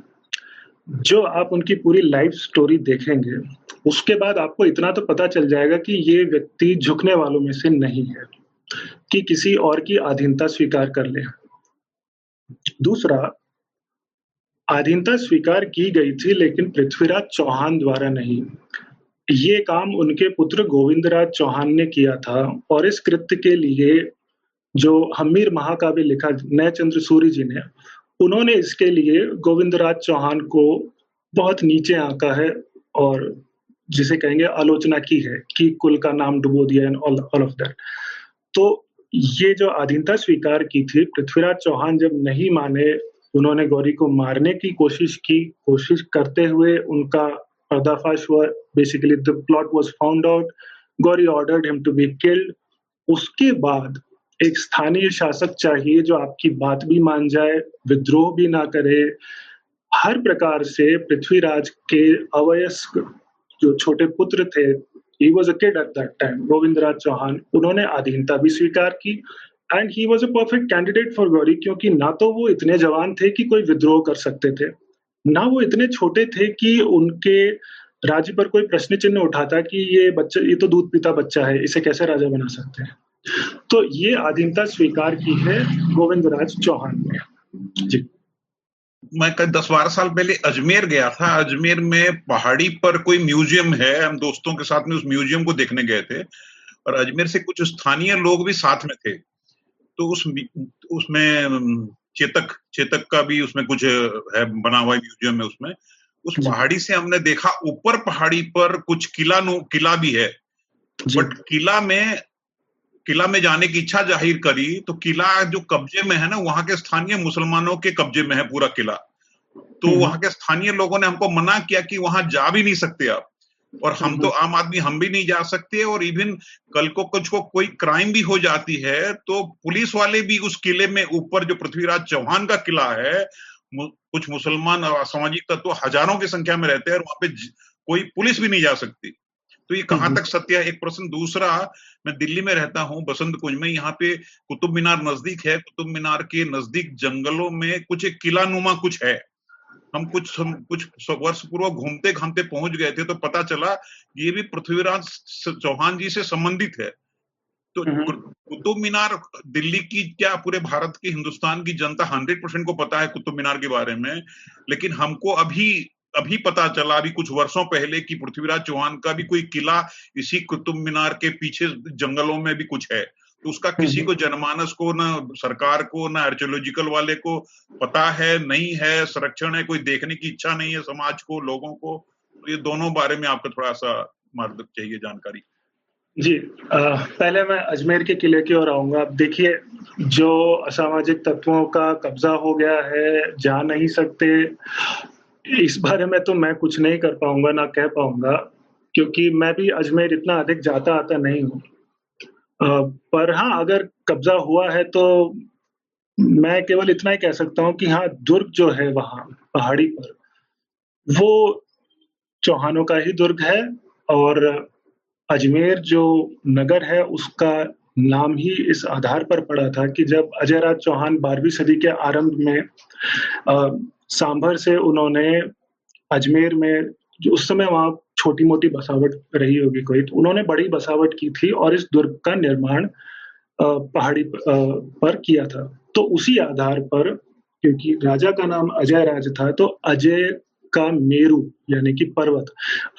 जो आप उनकी पूरी लाइफ स्टोरी देखेंगे उसके बाद आपको इतना तो पता चल जाएगा कि ये व्यक्ति झुकने वालों में से नहीं है। कि किसी और की अधीनता स्वीकार कर ले। दूसरा, आधीनता स्वीकार की गई थी, लेकिन पृथ्वीराज चौहान द्वारा नहीं। ये काम उनके पुत्र गोविंदराज चौहान ने किया था, और इस कृत्य के लिए जो हमीर महाकाव्य लिखा नय चंद्र सूर्य जी ने, उन्होंने इसके लिए गोविंदराज चौहान को बहुत नीचे आंका है, और जिसे कहेंगे आलोचना की है, कि कुल का नाम डुबो दिया एंड ऑल ऑफ़ दैट तो ये जो अधीनता स्वीकार की थी, पृथ्वीराज चौहान जब नहीं माने, उन्होंने गौरी को मारने की कोशिश की, कोशिश करते हुए उनका पर्दाफाश हुआ। Basically the plot was found out Ghori ordered him to be killed उसके बाद एक स्थानीय शासक चाहिए जो आपकी बात भी मान जाए, विद्रोह भी ना करे। हर प्रकार से पृथ्वीराज के अवयस्क जो छोटे पुत्र थे he was a kid at that time Govindraj Chauhan उन्होंने अधीनता भी स्वीकार की and he was a perfect candidate for Ghori क्योंकि ना तो वो इतने जवान थे कि कोई विद्रोह कर सकते थे, ना वो इतने छोटे थे कि उनके राज्य पर कोई प्रश्न चिन्ह उठाता कि ये बच्चा, ये तो दूध पीता बच्चा है, इसे कैसे राजा बना सकते हैं? तो ये आधीनता स्वीकार की है गोविंद राज चौहान ने। जी। मैं कल दस बारह साल पहले अजमेर गया था। अजमेर में पहाड़ी पर कोई म्यूज़ियम है हम दोस्तों के साथ में उस म्यूज़ियम को देखने गए थे और अजमेर से कुछ स्थानीय लोग भी साथ में थे। तो उस उसमें चेतक चेतक का भी उसमें कुछ है बना हुआ म्यूज़ियम है उसमें। उस पहाड़ी से हमने देखा ऊपर पहाड़ी पर कुछ किला किला भी है। बट किला में किला में जाने की इच्छा ज़ाहिर करी तो किला जो कब्जे में है ना वहाँ के स्थानीय मुसलमानों के कब्जे में है पूरा किला तो हम्म। वहाँ के स्थानीय लोगों ने हमको मना किया कि वहाँ जा भी नहीं सकते आप और हम तो हम्म। आम आदमी हम भी नहीं जा सकते और इवन कल को कुछ को कोई क्राइम भी हो जाती है तो पुलिस वाले भी उस किले में ऊपर जो पृथ्वीराज चौहान का किला है कुछ मुसलमान और असामाजिक तत्व तो हज़ारों की संख्या में रहते हैं और वहाँ पे कोई पुलिस भी नहीं जा सकती तो ये कहाँ। तक सत्य है? एक प्रश्न दूसरा मैं दिल्ली में रहता हूँ बसंत कुंज में यहाँ पे कुतुब मीनार नज़दीक है। कुतुब मीनार के नज़दीक जंगलों में कुछ एक किला नुमा कुछ है। हम कुछ हम कुछ वर्ष पूर्व घूमते घामते पहुँच गए थे तो पता चला ये भी पृथ्वीराज चौहान जी से संबंधित है। तो। कुतुब मीनार दिल्ली की क्या पूरे भारत की हिंदुस्तान की जनता हंड्रेड परसेंट को पता है कुतुब मीनार के बारे में? लेकिन हमको अभी अभी पता चला अभी कुछ वर्षों पहले कि पृथ्वीराज चौहान का भी कोई किला इसी कुतुब मीनार के पीछे जंगलों में भी कुछ है। तो उसका किसी हम्म। को जनमानस को ना सरकार को ना आर्चोलॉजिकल वाले को पता है नहीं है संरक्षण है कोई देखने की इच्छा नहीं है समाज को लोगों को तो ये दोनों बारे में आपको थोड़ा सा मार्ग चाहिए जानकारी। जी आ, पहले मैं अजमेर के किले की ओर आऊँगा। आप देखिए जो असामाजिक तत्वों का कब्जा हो गया है जा नहीं सकते इस बारे में तो मैं कुछ नहीं कर पाऊँगा, ना कह पाऊँगा, क्योंकि मैं भी अजमेर इतना अधिक जाता आता नहीं हूँ। पर हाँ अगर कब्जा हुआ है तो मैं केवल इतना ही कह सकता हूँ कि हाँ दुर्ग जो है वहाँ, पहाड़ी पर, वो चौहानों का ही दुर्ग है और अजमेर जो नगर है उसका नाम ही इस आधार पर पड़ा था कि जब अजय राज चौहान बारहवीं सदी के आरंभ में सांभर से उन्होंने अजमेर में जो उस समय वहाँ छोटी मोटी बसावट रही होगी कोई तो उन्होंने बड़ी बसावट की थी और इस दुर्ग का निर्माण पहाड़ी पर किया था। तो उसी आधार पर, क्योंकि राजा का नाम अजय राज था तो अजय का मेरु, यानी कि पर्वत,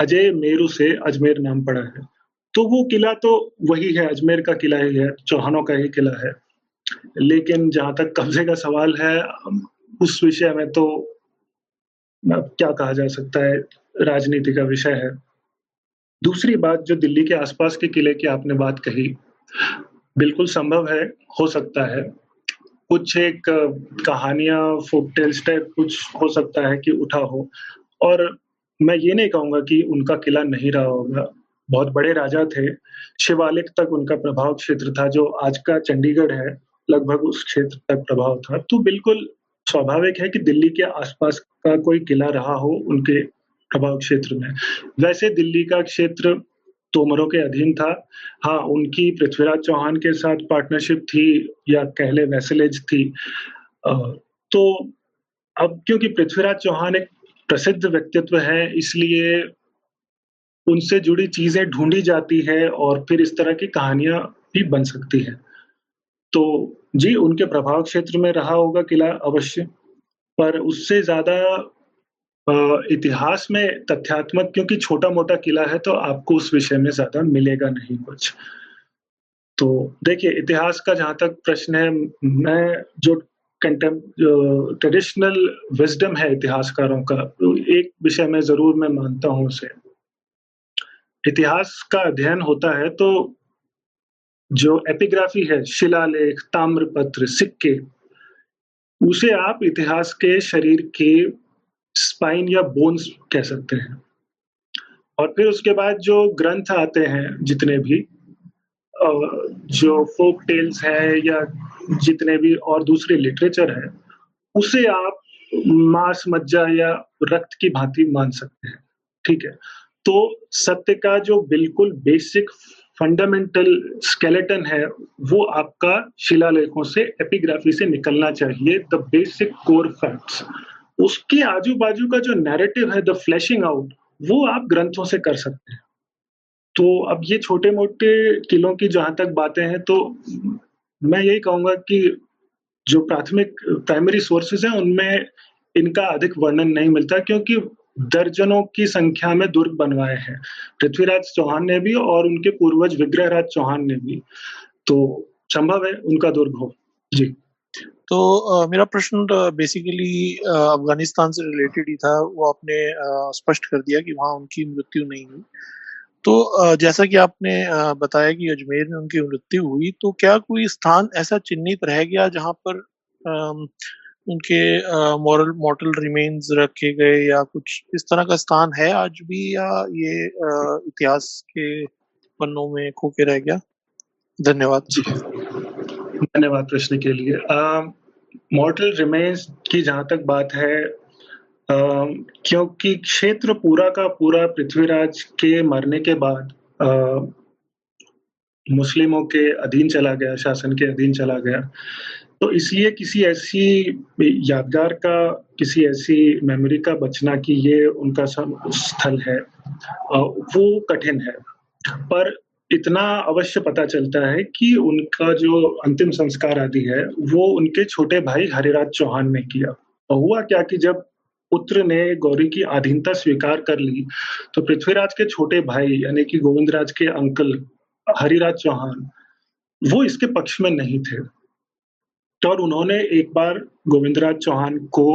अजय मेरु से अजमेर नाम पड़ा है। तो वो किला तो वही है, अजमेर का किला ही है, चौहानों का ही किला है। लेकिन जहाँ तक कब्जे का सवाल है उस विषय में तो क्या कहा जा सकता है, राजनीति का विषय है। दूसरी बात जो दिल्ली के आसपास के किले की आपने बात कही, बिल्कुल संभव है, हो सकता है। कुछ एक कहानियाँ फोक टेल्स टाइप कुछ हो सकता है कि उठा हो। और मैं ये नहीं कहूँगा कि उनका किला नहीं रहा होगा। बहुत बड़े राजा थे। शिवालिक तक उनका प्रभाव क्षेत्र था, जो आज का चंडीगढ़ है, लगभग उस क्षेत्र तक प्रभाव था। तो बिल्कुल स्वाभाविक है कि दिल्ली के आसपास का कोई किला रहा हो, उनके प्रभाव क्षेत्र में। वैसे दिल्ली का क्षेत्र तोमरों के अधीन था। हाँ उनकी पृथ्वीराज चौहान के साथ पार्टनरशिप थी या कहले वैसलेज थी। तो अब क्योंकि पृथ्वीराज चौहान एक प्रसिद्ध व्यक्तित्व है, इसलिए उनसे जुड़ी चीज़ें ढूंढी जाती है और फिर इस तरह की कहानियाँ भी बन सकती है। तो जी, उनके प्रभाव क्षेत्र में रहा होगा किला अवश्य, पर उससे ज़्यादा इतिहास में तथ्यात्मक, क्योंकि छोटा मोटा किला है तो आपको उस विषय में ज़्यादा मिलेगा नहीं कुछ। तो देखिए, इतिहास का जहाँ तक प्रश्न है, मैं जो कंटेम ट्रेडिशनल विजडम है इतिहासकारों का एक विषय में ज़रूर मैं मानता हूँ उसे। इतिहास का अध्ययन होता है तो जो एपिग्राफी है, शिलालेख, ताम्रपत्र, सिक्के, उसे आप इतिहास के शरीर के स्पाइन या बोन्स कह सकते हैं। और फिर उसके बाद जो ग्रंथ आते हैं, जितने भी जो फोक टेल्स है या जितने भी और दूसरे लिटरेचर है, उसे आप मांस, मज्जा या रक्त की भांति मान सकते हैं। ठीक है? तो सत्य का जो बिल्कुल बेसिक फंडामेंटल स्केलेटन है, वो आपका शिलालेखों से एपिग्राफी से निकलना चाहिए द बेसिक कोर फैक्ट्स उसके आजू बाजू का जो नैरेटिव है द फ्लैशिंग आउट वो आप ग्रंथों से कर सकते हैं। तो अब ये छोटे मोटे किलों की जहाँ तक बातें हैं तो मैं यही कहूँगा कि जो प्राथमिक प्राइमरी सोर्सेज हैं, उनमें इनका अधिक वर्णन नहीं मिलता, क्योंकि दर्जनों की संख्या में दुर्ग बनवाए हैं। पृथ्वीराज चौहान ने भी और उनके पूर्वज विग्रहराज चौहान ने भी। तो संभव है उनका दुर्ग हो। जी। तो uh, मेरा प्रश्न बेसिकली अफ़गानिस्तान से रिलेटेड ही था। वो आपने स्पष्ट कर दिया कि वहाँ उनकी मृत्यु नहीं हुई। तो जैसा कि आपने बताया कि अजमेर में उनकी मृत्यु हुई तो क्या कोई स्थान ऐसा चिन्हित रह गया जहाँ पर उनके मॉरल मॉडल रिमेन्स रखे गए या कुछ इस तरह का स्थान है आज भी या ये इतिहास के पन्नों में खो के रह गया? धन्यवाद। धन्यवाद प्रश्न के लिए। मॉडल रिमेन्स की जहाँ तक बात है क्योंकि क्षेत्र पूरा का पूरा पृथ्वीराज के मरने के बाद मुस्लिमों के अधीन चला गया, शासन के अधीन चला गया। तो इसलिए किसी ऐसी यादगार का, किसी ऐसी मेमोरी का बचना कि ये उनका स्थल है वो कठिन है। पर इतना अवश्य पता चलता है कि उनका जो अंतिम संस्कार आदि है, वो उनके छोटे भाई हरिराज चौहान ने किया। और हुआ क्या कि जब पुत्र ने गौरी की अधीनता स्वीकार कर ली तो पृथ्वीराज के छोटे भाई, यानी कि गोविंदराज के अंकल हरिराज चौहान, वो इसके पक्ष में नहीं थे। तो और उन्होंने एक बार गोविंदराज चौहान को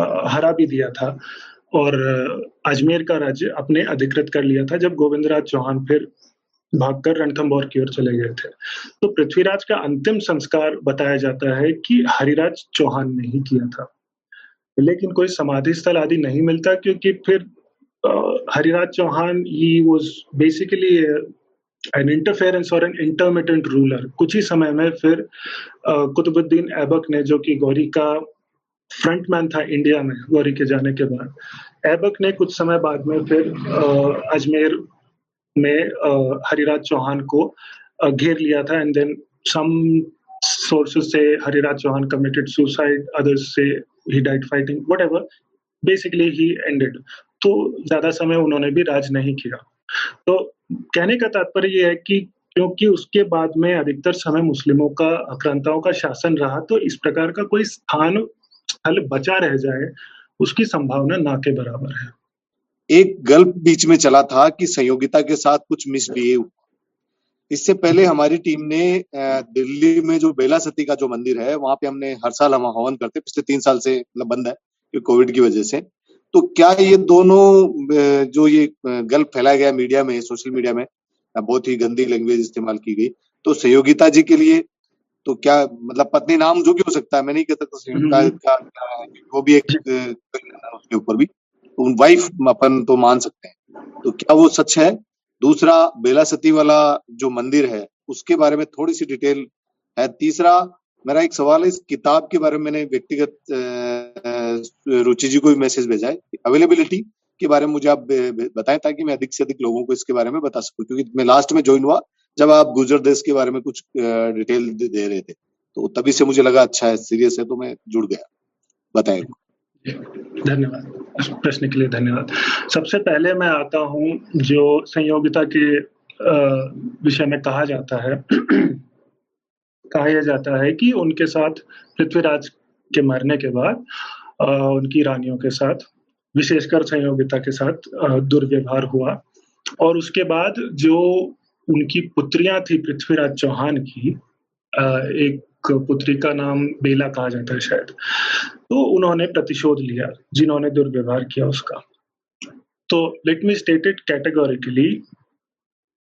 हरा भी दिया था और अजमेर का राज्य अपने अधिकृत कर लिया था जब गोविंदराज चौहान फिर भागकर रणथम्बोर की ओर चले गए थे। तो पृथ्वीराज का अंतिम संस्कार बताया जाता है कि हरिराज चौहान ने ही किया था। लेकिन कोई समाधि स्थल आदि नहीं मिलता क्योंकि फिर Hariraj Chauhan he was basically an interference और एन इंटरमीडियंट रूलर कुछ ही समय में फिर कुतुबुद्दीन ऐबक ने, जो कि गौरी का फ्रंटमैन था इंडिया में, गौरी के जाने के बाद, ऐबक ने कुछ समय बाद में फिर अजमेर में हरिराज चौहान को घेर लिया था एंड देन सम सोर्सेस से Hariraj Chauhan committed suicide others से he died fighting, whatever, basically he ended. तो ज़्यादा समय उन्होंने भी राज नहीं किया। तो कहने का तात्पर्य यह है कि क्योंकि उसके बाद में अधिकतर समय मुस्लिमों का, आक्रांताओं का शासन रहा तो इस प्रकार का कोई स्थान, स्थल बचा रह जाए, उसकी संभावना ना के बराबर है। एक गल्प बीच में चला था कि संयोगिता के साथ कुछ मिसबिहेव इससे पहले हमारी टीम ने दिल्ली में जो बेला सती का जो मंदिर है, वहाँ पे हमने हर साल हम हवन करते पिछले तीन साल से मतलब बंद है कोविड की वजह से। तो क्या ये दोनों जो ये गल्प फैलाया गया मीडिया में सोशल मीडिया में बहुत ही गंदी लैंग्वेज इस्तेमाल की गई तो सहयोगिता जी के लिए तो क्या मतलब पत्नी नाम जो भी हो सकता है मैं नहीं कहता तो सहयोगिता। का वो भी एक उसके ऊपर भी तो वाइफ अपन तो मान सकते हैं। तो क्या वो सच है? दूसरा बेला सती वाला जो मंदिर है उसके बारे में थोड़ी सी डिटेल है। तीसरा मेरा एक सवाल है, इस किताब के बारे में मैंने व्यक्तिगत रुचि जी को भी मैसेज भेजा है। अवेलेबिलिटी के बारे में मुझे आप बताएँ ताकि मैं अधिक से अधिक लोगों को इसके बारे में बता सकूँ, क्योंकि मैं लास्ट में ज्वाइन हुआ, जब आप गुजर देश के बारे में कुछ डिटेल दे रहे थे। तो तभी से मुझे लगा अच्छा है सीरियस है तो मैं जुड़ गया। बताएँ। धन्यवाद। प्रश्न के लिए धन्यवाद। सबसे पहले मैं आता हूँ, जो संयोगिता के विषय में कहा जाता है। कहा जाता है कि उनके साथ पृथ्वीराज के मरने के बाद उनकी रानियों के साथ, विशेषकर संयोगिता के साथ दुर्व्यवहार हुआ। और उसके बाद जो उनकी पुत्रियाँ थी, पृथ्वीराज चौहान की एक पुत्री का नाम बेला कहा जाता है शायद तो उन्होंने प्रतिशोध लिया, जिन्होंने दुर्व्यवहार किया उसका। तो let me state it categorically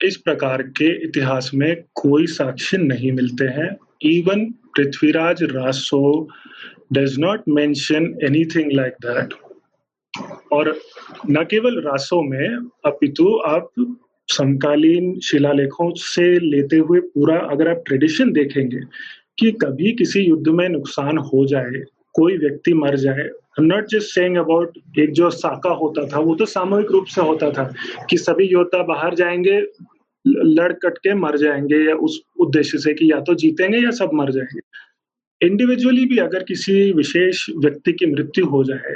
इस प्रकार के इतिहास में कोई साक्ष्य नहीं मिलते हैं। Even Prithviraj Raso does not mention anything like that और न केवल रासो में, अपितु आप समकालीन शिलालेखों से लेते हुए पूरा अगर आप ट्रेडिशन देखेंगे कि कभी किसी युद्ध में नुकसान हो जाए, कोई व्यक्ति मर जाए नॉट जस्ट सेइंग अबाउट एक जो साका होता था, वो तो सामूहिक रूप से होता था कि सभी योद्धा बाहर जाएँगे, लड़ कट के मर जाएँगे या उस उद्देश्य से कि या तो जीतेंगे या सब मर जाएँगे। इंडिविजुअली भी अगर किसी विशेष व्यक्ति की मृत्यु हो जाए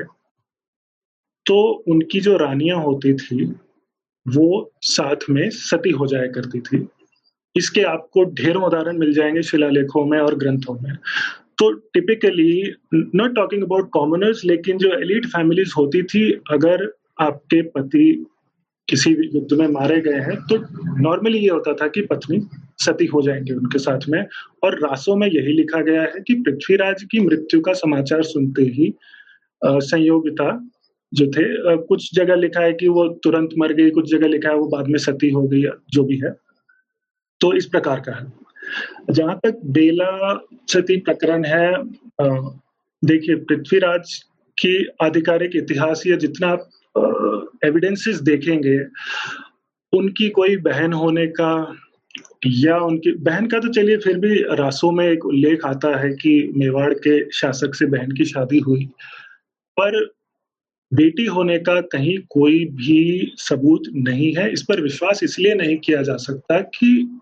तो उनकी जो रानियाँ होती थी, वो साथ में सती हो जाया करती थी। इसके आपको ढेरों उदाहरण मिल जाएँगे शिलालेखों में और ग्रंथों में। तो typically not talking about commoners लेकिन जो एलिट फैमिलीज़ होती थी, अगर आपके पति किसी भी युद्ध में मारे गए हैं तो नॉर्मली ये होता था कि पत्नी सती हो जाएँगे उनके साथ में। और रासों में यही लिखा गया है कि पृथ्वीराज की मृत्यु का समाचार सुनते ही संयोगिता जो थे कुछ जगह लिखा है कि वो तुरंत मर गई, कुछ जगह लिखा है वो बाद में सती हो गई, जो भी है। तो इस प्रकार का है। जहाँ तक बेला सती प्रकरण है देखिए, पृथ्वीराज की आधिकारिक इतिहास या जितना एविडेंसेस देखेंगे, उनकी कोई बहन होने का या उनकी, बहन का तो चलिए फिर भी रासों में एक उल्लेख आता है कि मेवाड़ के शासक से बहन की शादी हुई। पर बेटी होने का कहीं कोई भी सबूत नहीं है। इस पर विश्वास इसलिए नहीं किया जा सकता कि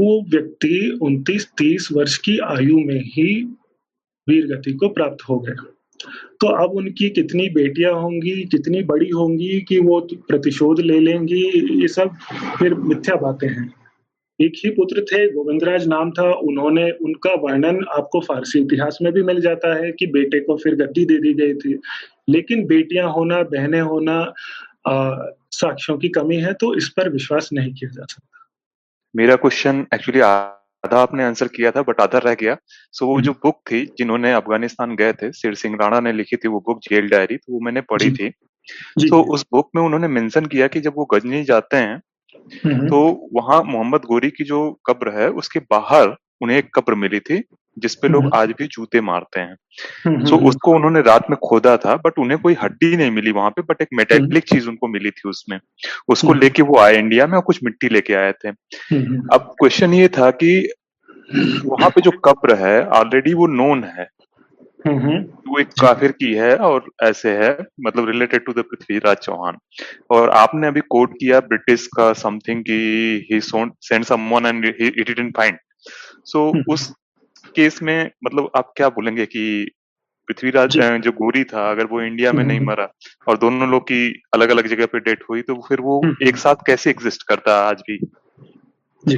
वो व्यक्ति 29-30 वर्ष की आयु में ही वीर गति को प्राप्त हो गया। तो अब उनकी कितनी बेटियाँ होंगी, कितनी बड़ी होंगी, कि वो प्रतिशोध ले लेंगी, ये सब फिर मिथ्या बातें हैं। एक ही पुत्र थे, गोविंदराज नाम था, उन्होंने, उनका वर्णन आपको फारसी इतिहास में भी मिल जाता है कि बेटे को फिर गद्दी दे दी गई थी। लेकिन बेटियाँ होना, बहनें होना साक्ष्यों की कमी है तो इस पर विश्वास नहीं किया जा सकता। मेरा क्वेश्चन एक्चुअली आधा आपने आंसर किया था बट आधा रह गया। सो वो जो बुक थी जिन्होंने अफ़गानिस्तान गए थे सिर सिंह राणा ने लिखी थी वो बुक जेल डायरी तो वो मैंने पढ़ी थी। तो उस बुक में उन्होंने मेंशन किया कि जब वो गजनी जाते हैं तो वहाँ मोहम्मद गोरी की जो कब्र है उसके बाहर उन्हें एक कब्र मिली थी। जिसपे लोग आज भी जूते मारते हैं। तो उसको उन्होंने रात में खोदा था बट उन्हें कोई हड्डी नहीं मिली वहाँ पे बट एक मेटेलिक चीज़ उनको मिली थी उसमें। उसको लेके वो आए इंडिया में और कुछ मिट्टी लेके आए थे। अब क्वेश्चन ये था कि वहाँ पे जो कब्र है ऑलरेडी वो नोन है। वो एक काफिर की है और ऐसे है मतलब related to the Prithviraj Chauhan. और आपने अभी कोट किया ब्रिटिश का समथिंग की he send someone and it didn't find so उस केस में मतलब आप क्या बोलेंगे कि पृथ्वीराज जो। गोरी था अगर वो इंडिया में नहीं मरा और दोनों लोग की अलग अलग जगह पे डेथ हुई तो फिर वो एक साथ कैसे एग्जिस्ट करता आज भी? जी।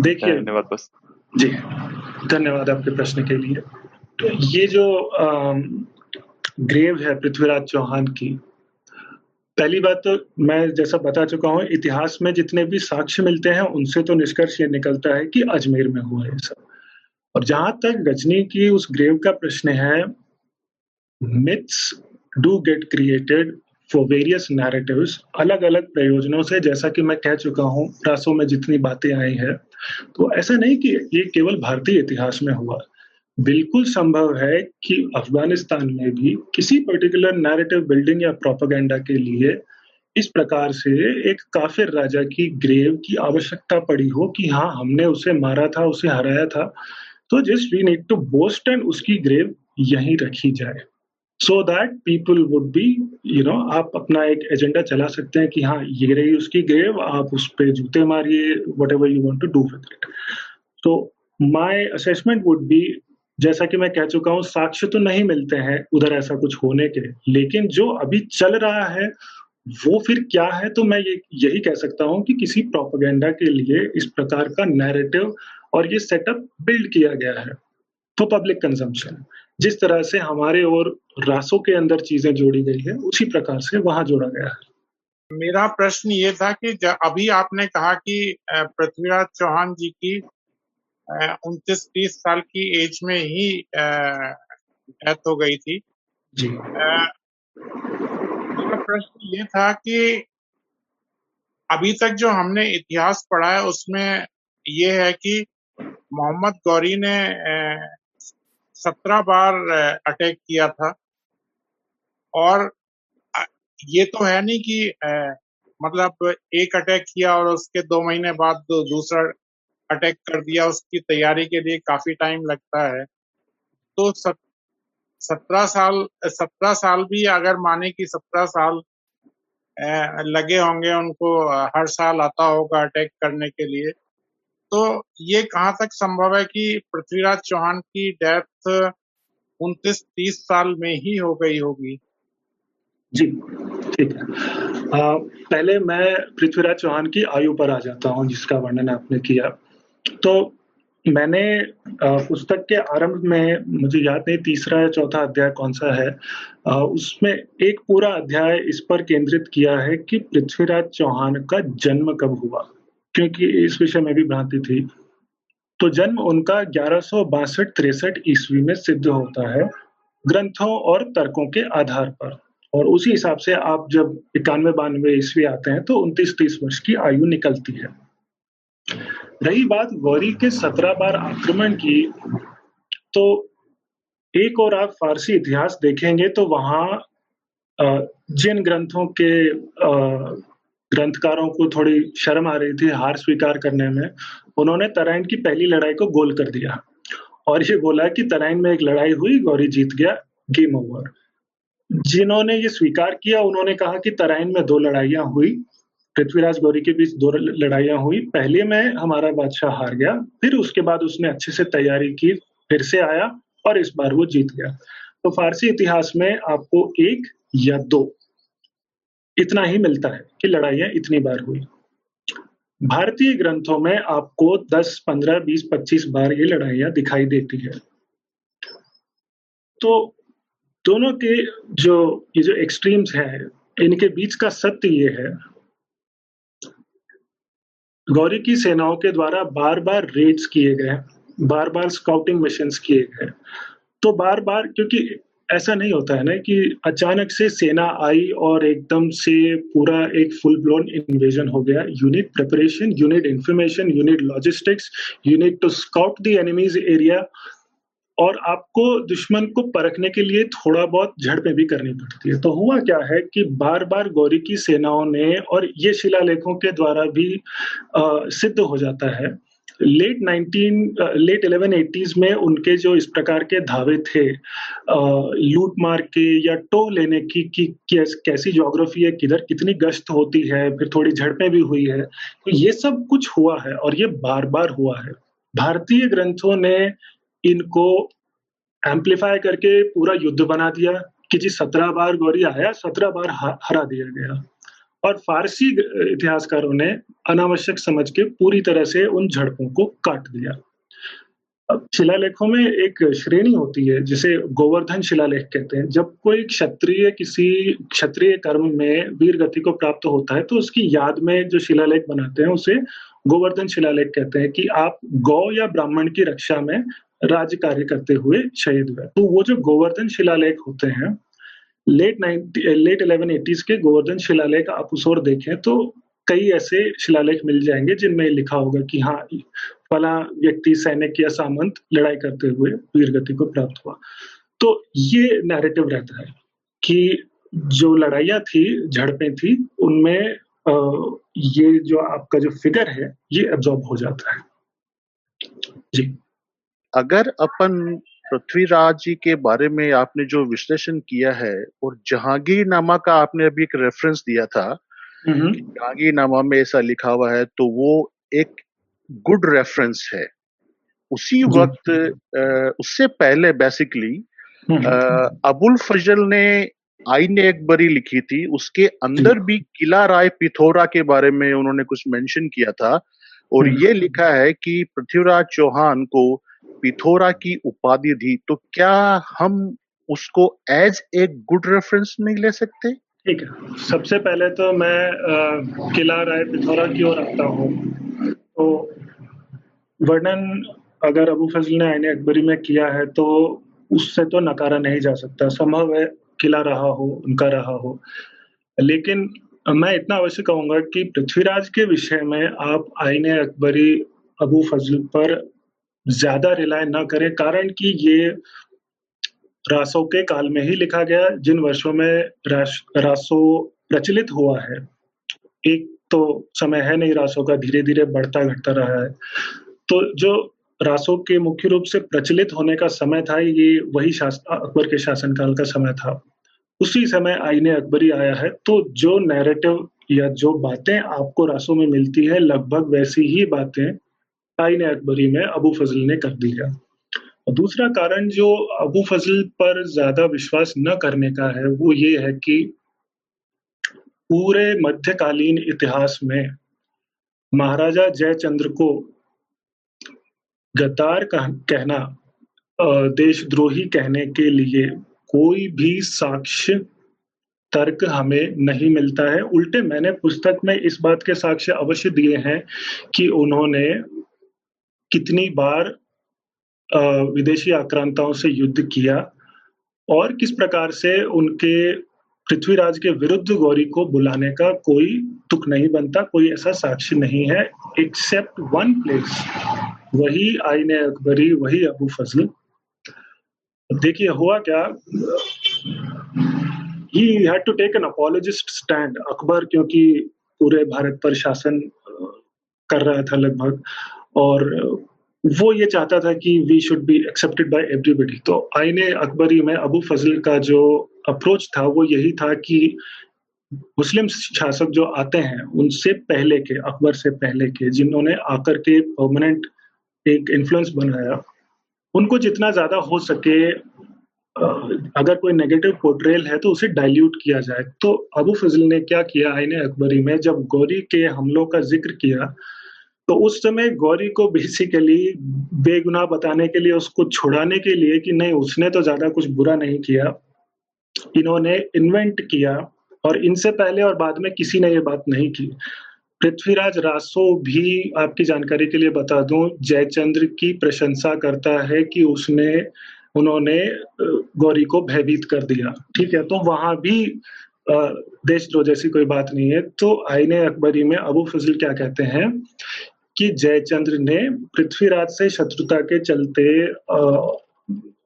देखिए धन्यवाद बस। जी। धन्यवाद आपके प्रश्न के लिए। तो ये जो ग्रेव है पृथ्वीराज चौहान की पहली बात तो मैं जैसा बता चुका हूँ इतिहास में जितने भी साक्ष्य मिलते हैं उनसे तो निष्कर्ष ये निकलता है कि अजमेर में हुआ है सब। और जहाँ तक गजनी की उस ग्रेव का प्रश्न है myths do get created for various narratives अलग अलग प्रयोजनों से, जैसा कि मैं कह चुका हूँ रासों में जितनी बातें आई हैं। तो ऐसा नहीं कि ये केवल भारतीय इतिहास में हुआ। बिल्कुल संभव है कि अफ़गानिस्तान में भी किसी पर्टिकुलर नैरेटिव बिल्डिंग या प्रोपागेंडा के लिए इस प्रकार से एक काफिर राजा की ग्रेव की आवश्यकता पड़ी हो कि हाँ हमने उसे मारा था, उसे हराया था। तो just we need to boast and उसकी ग्रेव यहीं रखी जाए so that people would be you know आप अपना एक एजेंडा चला सकते हैं कि हाँ ये रही उसकी ग्रेव आप उस पर जूते मारिए whatever you want to do with it तो माई असेसमेंट वुड बी जैसा कि मैं कह चुका हूँ, साक्ष्य तो नहीं मिलते हैं उधर ऐसा कुछ होने के, लेकिन जो अभी चल रहा है, वो फिर क्या है? तो मैं ये, यही कह सकता हूँ कि किसी प्रोपोगेंडा के लिए इस प्रकार का नैरेटिव और ये सेटअप बिल्ड किया गया है फॉर पब्लिक कंजम्पशन जिस तरह से हमारे और रासों के अंदर चीज़ें जोड़ी गई है उसी प्रकार से वहाँ जोड़ा गया है। मेरा प्रश्न ये था कि अभी आपने कहा कि पृथ्वीराज चौहान जी की उनतीस तीस साल की एज में ही डेथ हो गई थी। जी। मेरा प्रश्न ये था कि अभी तक जो हमने इतिहास पढ़ा है उसमें ये है कि मोहम्मद गौरी ने सत्रह बार अटैक किया था। और ये तो है नहीं कि मतलब एक अटैक किया और उसके दो महीने बाद दूसरा अटैक कर दिया, उसकी तैयारी के लिए काफ़ी टाइम लगता है। तो सत्रह साल सत्रह साल भी अगर माने कि सत्रह साल लगे होंगे उनको हर साल आता होगा अटैक करने के लिए तो ये कहाँ तक संभव है कि पृथ्वीराज चौहान की डेथ उनतीस तीस साल में ही हो गई होगी? जी, ठीक है। पहले मैं पृथ्वीराज चौहान की आयु पर आ जाता हूँ, जिसका वर्णन आपने किया। तो मैंने पुस्तक के आरंभ में, मुझे याद नहीं तीसरा या चौथा अध्याय कौन सा है उसमें एक पूरा अध्याय इस पर केंद्रित किया है कि पृथ्वीराज चौहान का जन्म कब हुआ। क्योंकि इस विषय में भी भ्रांति थी। तो जन्म उनका ग्यारह सौ बासठ ईस्वी में सिद्ध होता है, ग्रंथों और तर्कों के आधार पर। और उसी हिसाब से आप जब इक्यानवे बानवे ईस्वी आते हैं तो उनतीस तीस वर्ष की आयु निकलती है। रही बात गौरी के सत्रह बार आक्रमण की तो एक और आप फारसी इतिहास देखेंगे तो वहाँ जिन ग्रंथों के ग्रंथकारों को थोड़ी शर्म आ रही थी हार स्वीकार करने में। उन्होंने तराइन की पहली लड़ाई को गोल कर दिया और ये बोला कि तराइन में एक लड़ाई हुई गौरी जीत गया गेम ओवर जिन्होंने ये स्वीकार किया, उन्होंने कहा कि तराइन में दो लड़ाइयाँ हुई, पृथ्वीराज गौरी के बीच दो लड़ाइयाँ हुई, पहले में हमारा बादशाह हार गया, फिर उसके बाद उसने अच्छे से तैयारी की, फिर से आया और इस बार वो जीत गया। तो फारसी इतिहास में आपको एक या दो इतना ही मिलता है कि लड़ाइयाँ इतनी बार हुई। भारतीय ग्रंथों में आपको 10, 15, 20, 25 बार ये लड़ाइयाँ दिखाई देती है। तो दोनों के जो ये जो एक्सट्रीम्स हैं इनके बीच का सत्य ये है गौरी की सेनाओं के द्वारा बार बार रेड्स किए गए बार बार स्काउटिंग मिशन किए गए। तो बार बार क्योंकि ऐसा नहीं होता है ना कि अचानक से सेना आई और एकदम से पूरा एक फुल ब्लोन इन्वेजन हो गया। Unit preparation unit information unit logistics unit to scout the enemies area और आपको दुश्मन को परखने के लिए थोड़ा बहुत झड़पें भी करनी पड़ती है। तो हुआ क्या है कि बार बार गौरी की सेनाओं ने और ये शिलालेखों के द्वारा भी आ, सिद्ध हो जाता है लेट 19 लेट इलेवन एटीज में उनके जो इस प्रकार के धावे थे लूट मार के या टो लेने की कि कैस, कैसी जोग्राफी है किधर कितनी गश्त होती है फिर थोड़ी झड़पें भी हुई है तो ये सब कुछ हुआ है और ये बार बार हुआ है। भारतीय ग्रंथों ने इनको एम्पलीफाई करके पूरा युद्ध बना दिया कि जी सत्रह बार गौरी आया सत्रह बार हरा दिया गया। और फारसी इतिहासकारों ने अनावश्यक समझ के पूरी तरह से उन झड़पों को काट दिया। अब शिलालेखों में एक श्रेणी होती है, जिसे गोवर्धन शिलालेख कहते हैं। जब कोई क्षत्रिय किसी क्षत्रिय कर्म में वीर गति को प्राप्त होता है तो उसकी याद में जो शिलालेख बनाते हैं, उसे गोवर्धन शिलालेख कहते हैं कि आप गौ या ब्राह्मण की रक्षा में राज्य कार्य करते हुए शहीद हुए। तो वो जो गोवर्धन शिलालेख होते हैं लेट लेट इलेवन एटीज के गोवर्धन शिलालेख आप उस और देखें तो कई ऐसे शिलालेख मिल जाएँगे जिनमें लिखा होगा कि हाँ फला व्यक्ति, सैनिक या सामंत लड़ाई करते हुए वीर गति को प्राप्त हुआ। तो ये नैरेटिव रहता है कि जो लड़ाइया थी, झड़पें थी, उनमें ये जो आपका जो फिगर है, ये एब्जॉर्ब हो जाता है। जी। अगर अपन पृथ्वीराज जी के बारे में आपने जो विश्लेषण किया है और जहांगीर नामा का आपने अभी एक रेफरेंस दिया था जहांगीर नामा में ऐसा लिखा हुआ है तो वो एक गुड रेफरेंस है। उसी वक्त उससे पहले बेसिकली अबुल फजल ने आईने एक बरी लिखी थी उसके अंदर भी किला राय पिथौरा के बारे में उन्होंने कुछ मेंशन किया था। और ये लिखा है कि पृथ्वीराज चौहान को पिथोरा की उपाधि दी तो क्या हम उसको एज एक गुड रेफरेंस नहीं ले सकते? ठीक है। सबसे पहले तो मैं आ, किला राय पिथौरा की ओर आता हूँ। तो वर्णन अगर अबू फजल ने आईने अकबरी में किया है तो उससे तो नकारा नहीं जा सकता। संभव है किला रहा हो उनका रहा हो। लेकिन मैं इतना अवश्य कहूँगा कि पृथ्वीराज के विषय में आप आईने अकबरी अबू फजल पर ज़्यादा रिलाय ना करें, कारण कि ये रासो के काल में ही लिखा गया, जिन वर्षों में रासो प्रचलित हुआ है। एक तो समय है नहीं, रासो का धीरे धीरे बढ़ता, घटता रहा है। तो जो रासो के मुख्य रूप से प्रचलित होने का समय था, ये वही अकबर के शासनकाल का समय था। उसी समय आईने अकबरी आया है तो जो नैरेटिव या जो बातें आपको रासो में मिलती है, लगभग वैसी ही बातें आईने अकबरी में, अबू फजल ने कर दिया। और दूसरा कारण जो अबू फजल पर ज़्यादा विश्वास न करने का है, वो ये है कि पूरे मध्यकालीन इतिहास में महाराजा जयचंद्र को गद्दार कहना देशद्रोही कहने के लिए कोई भी साक्ष्य तर्क हमें नहीं मिलता है। उल्टे मैंने पुस्तक में इस बात के साक्ष्य अवश्य दिए हैं कि उन्होंने कितनी बार विदेशी आक्रांताओं से युद्ध किया और किस प्रकार से उनके पृथ्वीराज के विरुद्ध गौरी को बुलाने का कोई तुक नहीं बनता, कोई ऐसा साक्ष्य नहीं है एक्सेप्ट वन प्लेस वही आईने अकबरी, वही अबू फजल। देखिए, हुआ क्या? He had to take an apologist stand Akbar, क्योंकि पूरे भारत पर शासन कर रहा था लगभग। और वो ये चाहता था कि we should be accepted by everybody तो आईने अकबरी में अबू फजल का जो अप्रोच था, वो यही था कि मुस्लिम शासक जो आते हैं, उनसे पहले के, अकबर से पहले के, जिन्होंने आकर के परमानेंट एक इन्फ्लुएंस बनाया, उनको जितना ज़्यादा हो सके अगर कोई नेगेटिव पोर्ट्रेल है तो उसे डाइल्यूट किया जाए। तो अबू फजल ने क्या किया आईने अकबरी में? जब गौरी के हमलों का ज़िक्र किया तो उस समय गौरी को बेसिकली बेगुनाह बताने के लिए, उसको छुड़ाने के लिए कि नहीं, उसने तो ज़्यादा कुछ बुरा नहीं किया। इन्होंने इन्वेंट किया और इनसे पहले और बाद में किसी ने ये बात नहीं की। पृथ्वीराज रासो भी आपकी जानकारी के लिए बता दूँ, जयचंद्र की प्रशंसा करता है कि उसने, उन्होंने गौरी को भयभीत कर दिया। ठीक है तो वहाँ भी देशद्रोह जैसी कोई बात नहीं है। तो आईने अकबरी में अबू फजल क्या कहते हैं? कि जयचंद्र ने पृथ्वीराज से शत्रुता के चलते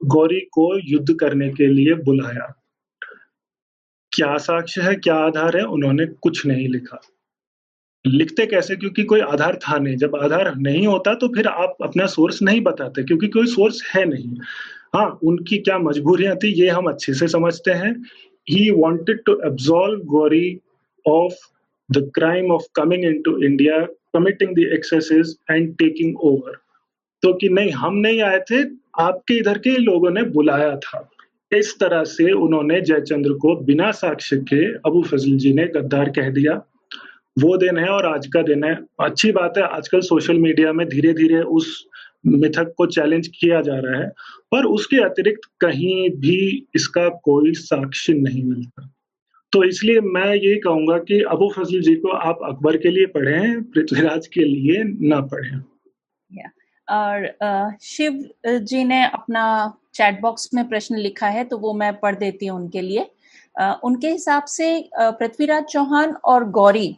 गौरी को युद्ध करने के लिए बुलाया। क्या साक्ष्य है, क्या आधार है, उन्होंने कुछ नहीं लिखा। लिखते कैसे? क्योंकि कोई आधार था नहीं। जब आधार नहीं होता तो फिर आप अपना सोर्स नहीं बताते, क्योंकि कोई सोर्स है नहीं। हाँ उनकी क्या मजबूरियाँ थी, ये हम अच्छे से समझते हैं। He wanted to absolve Ghori of crime of coming in to India committing the excesses and taking over तो कि नहीं, हम नहीं आए थे, आपके इधर के लोगों ने बुलाया था। इस तरह से उन्होंने जयचंद्र को बिना साक्ष्य के अबू फजल जी ने गद्दार कह दिया। वो दिन है और आज का दिन है। अच्छी बात है, आजकल सोशल मीडिया में धीरे धीरे उस मिथक को चैलेंज किया जा रहा है, पर उसके अतिरिक्त कहीं भी इसका कोई साक्ष्य नहीं मिलता। तो इसलिए मैं यही कहूँगा कि अबू फजल जी को आप अकबर के लिए पढ़ें पृथ्वीराज के लिए ना पढ़ें। और शिव जी ने अपना चैट बॉक्स में प्रश्न लिखा है तो वो मैं पढ़ देती हूँ उनके लिए। उनके हिसाब से पृथ्वीराज चौहान और गौरी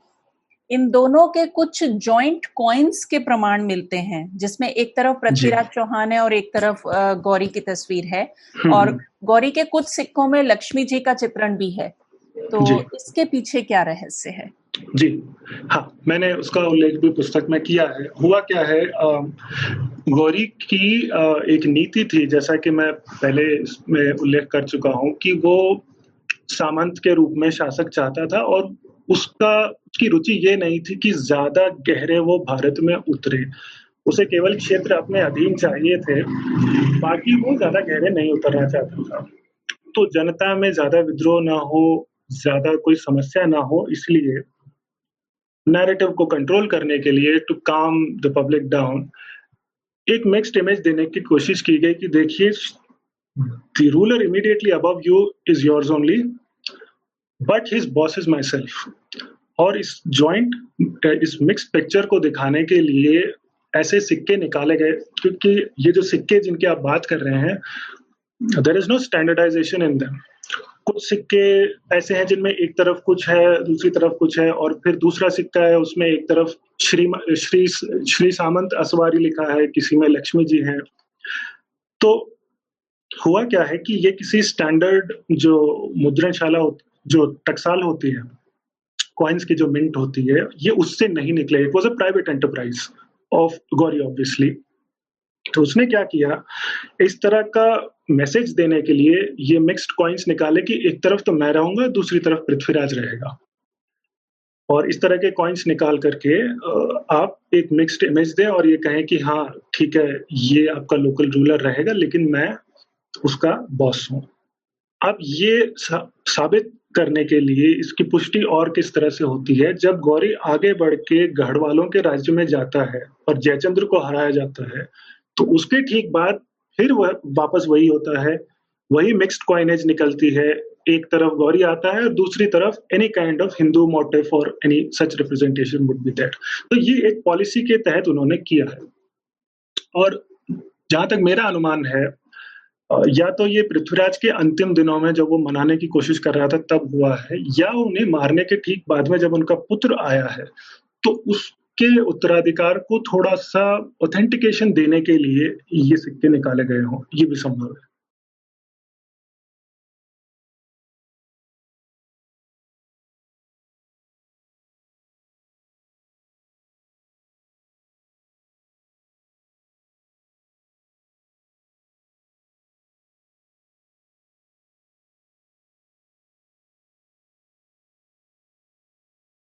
इन दोनों के कुछ जॉइंट कॉइन्स के प्रमाण मिलते हैं जिसमें एक तरफ़ पृथ्वीराज चौहान है और एक तरफ़ गौरी की तस्वीर है। हम्म, और। गौरी के कुछ सिक्कों में लक्ष्मी जी का चित्रण भी है। तो इसके पीछे क्या रहस्य है? जी। हाँ मैंने उसका उल्लेख भी पुस्तक में किया है। हुआ क्या है गौरी की एक नीति थी जैसा कि मैं पहले इसमें उल्लेख कर चुका हूँ कि वो सामंत के रूप में शासक चाहता था और उसका उसकी रुचि ये नहीं थी कि ज़्यादा गहरे वो भारत में उतरे। उसे केवल क्षेत्र अपने अधीन चाहिए थे बाकी वो ज़्यादा गहरे नहीं उतरना चाहता था। तो जनता में ज़्यादा विद्रोह ना हो ज़्यादा कोई समस्या ना हो, इसलिए नैरेटिव को कंट्रोल करने के लिए to calm the public down एक मिक्स्ड इमेज देने की कोशिश की गई कि देखिए the ruler immediately above you is yours only but his boss is myself और इस जॉइंट इस मिक्स पिक्चर को दिखाने के लिए ऐसे सिक्के निकाले गए, क्योंकि ये जो सिक्के जिनकी आप बात कर रहे हैं there is no standardisation in them कुछ सिक्के ऐसे हैं जिनमें एक तरफ़ कुछ है, दूसरी तरफ़ कुछ है और फिर दूसरा सिक्का है, उसमें एक तरफ़ श्री श्री श्री सामंत असवारी लिखा है, किसी में लक्ष्मी जी है। तो हुआ क्या है कि ये किसी स्टैंडर्ड जो मुद्रणशाला जो टकसाल होती है कॉइन्स की जो मिंट होती है, ये उससे नहीं निकले। It was a private enterprise of Ghori obviously तो उसने क्या किया? इस तरह का मैसेज देने के लिए ये मिक्स्ड कॉइन्स निकाले कि एक तरफ़ तो मैं रहूँगा, दूसरी तरफ़ पृथ्वीराज रहेगा। और इस तरह के कॉइन्स निकाल करके आप एक मिक्स्ड इमेज दें और ये कहें कि हाँ ठीक है, ये आपका लोकल रूलर रहेगा, लेकिन मैं उसका बॉस हूँ। अब ये साबित करने के लिए इसकी पुष्टि और किस तरह से होती है? जब गौरी आगे बढ़ के गढ़वालों के राज्य में जाता है और जयचंद्र को हराया जाता है तो उसके ठीक बाद फिर वह वापस वही होता है, वही मिक्स्ड कॉइनेज निकलती है। एक तरफ़ गौरी आता है दूसरी तरफ़ any kind of Hindu motive और any such representation would be that तो ये एक पॉलिसी के तहत उन्होंने किया है। और जहाँ तक मेरा अनुमान है, या तो ये पृथ्वीराज के अंतिम दिनों में जब वो मनाने की कोशिश कर रहा था तब हुआ है, या उन्हें मारने के ठीक बाद में जब उनका पुत्र आया है तो उसके उत्तराधिकार को थोड़ा सा ऑथेंटिकेशन देने के लिए ये सिक्के निकाले गए हों, ये भी संभव है।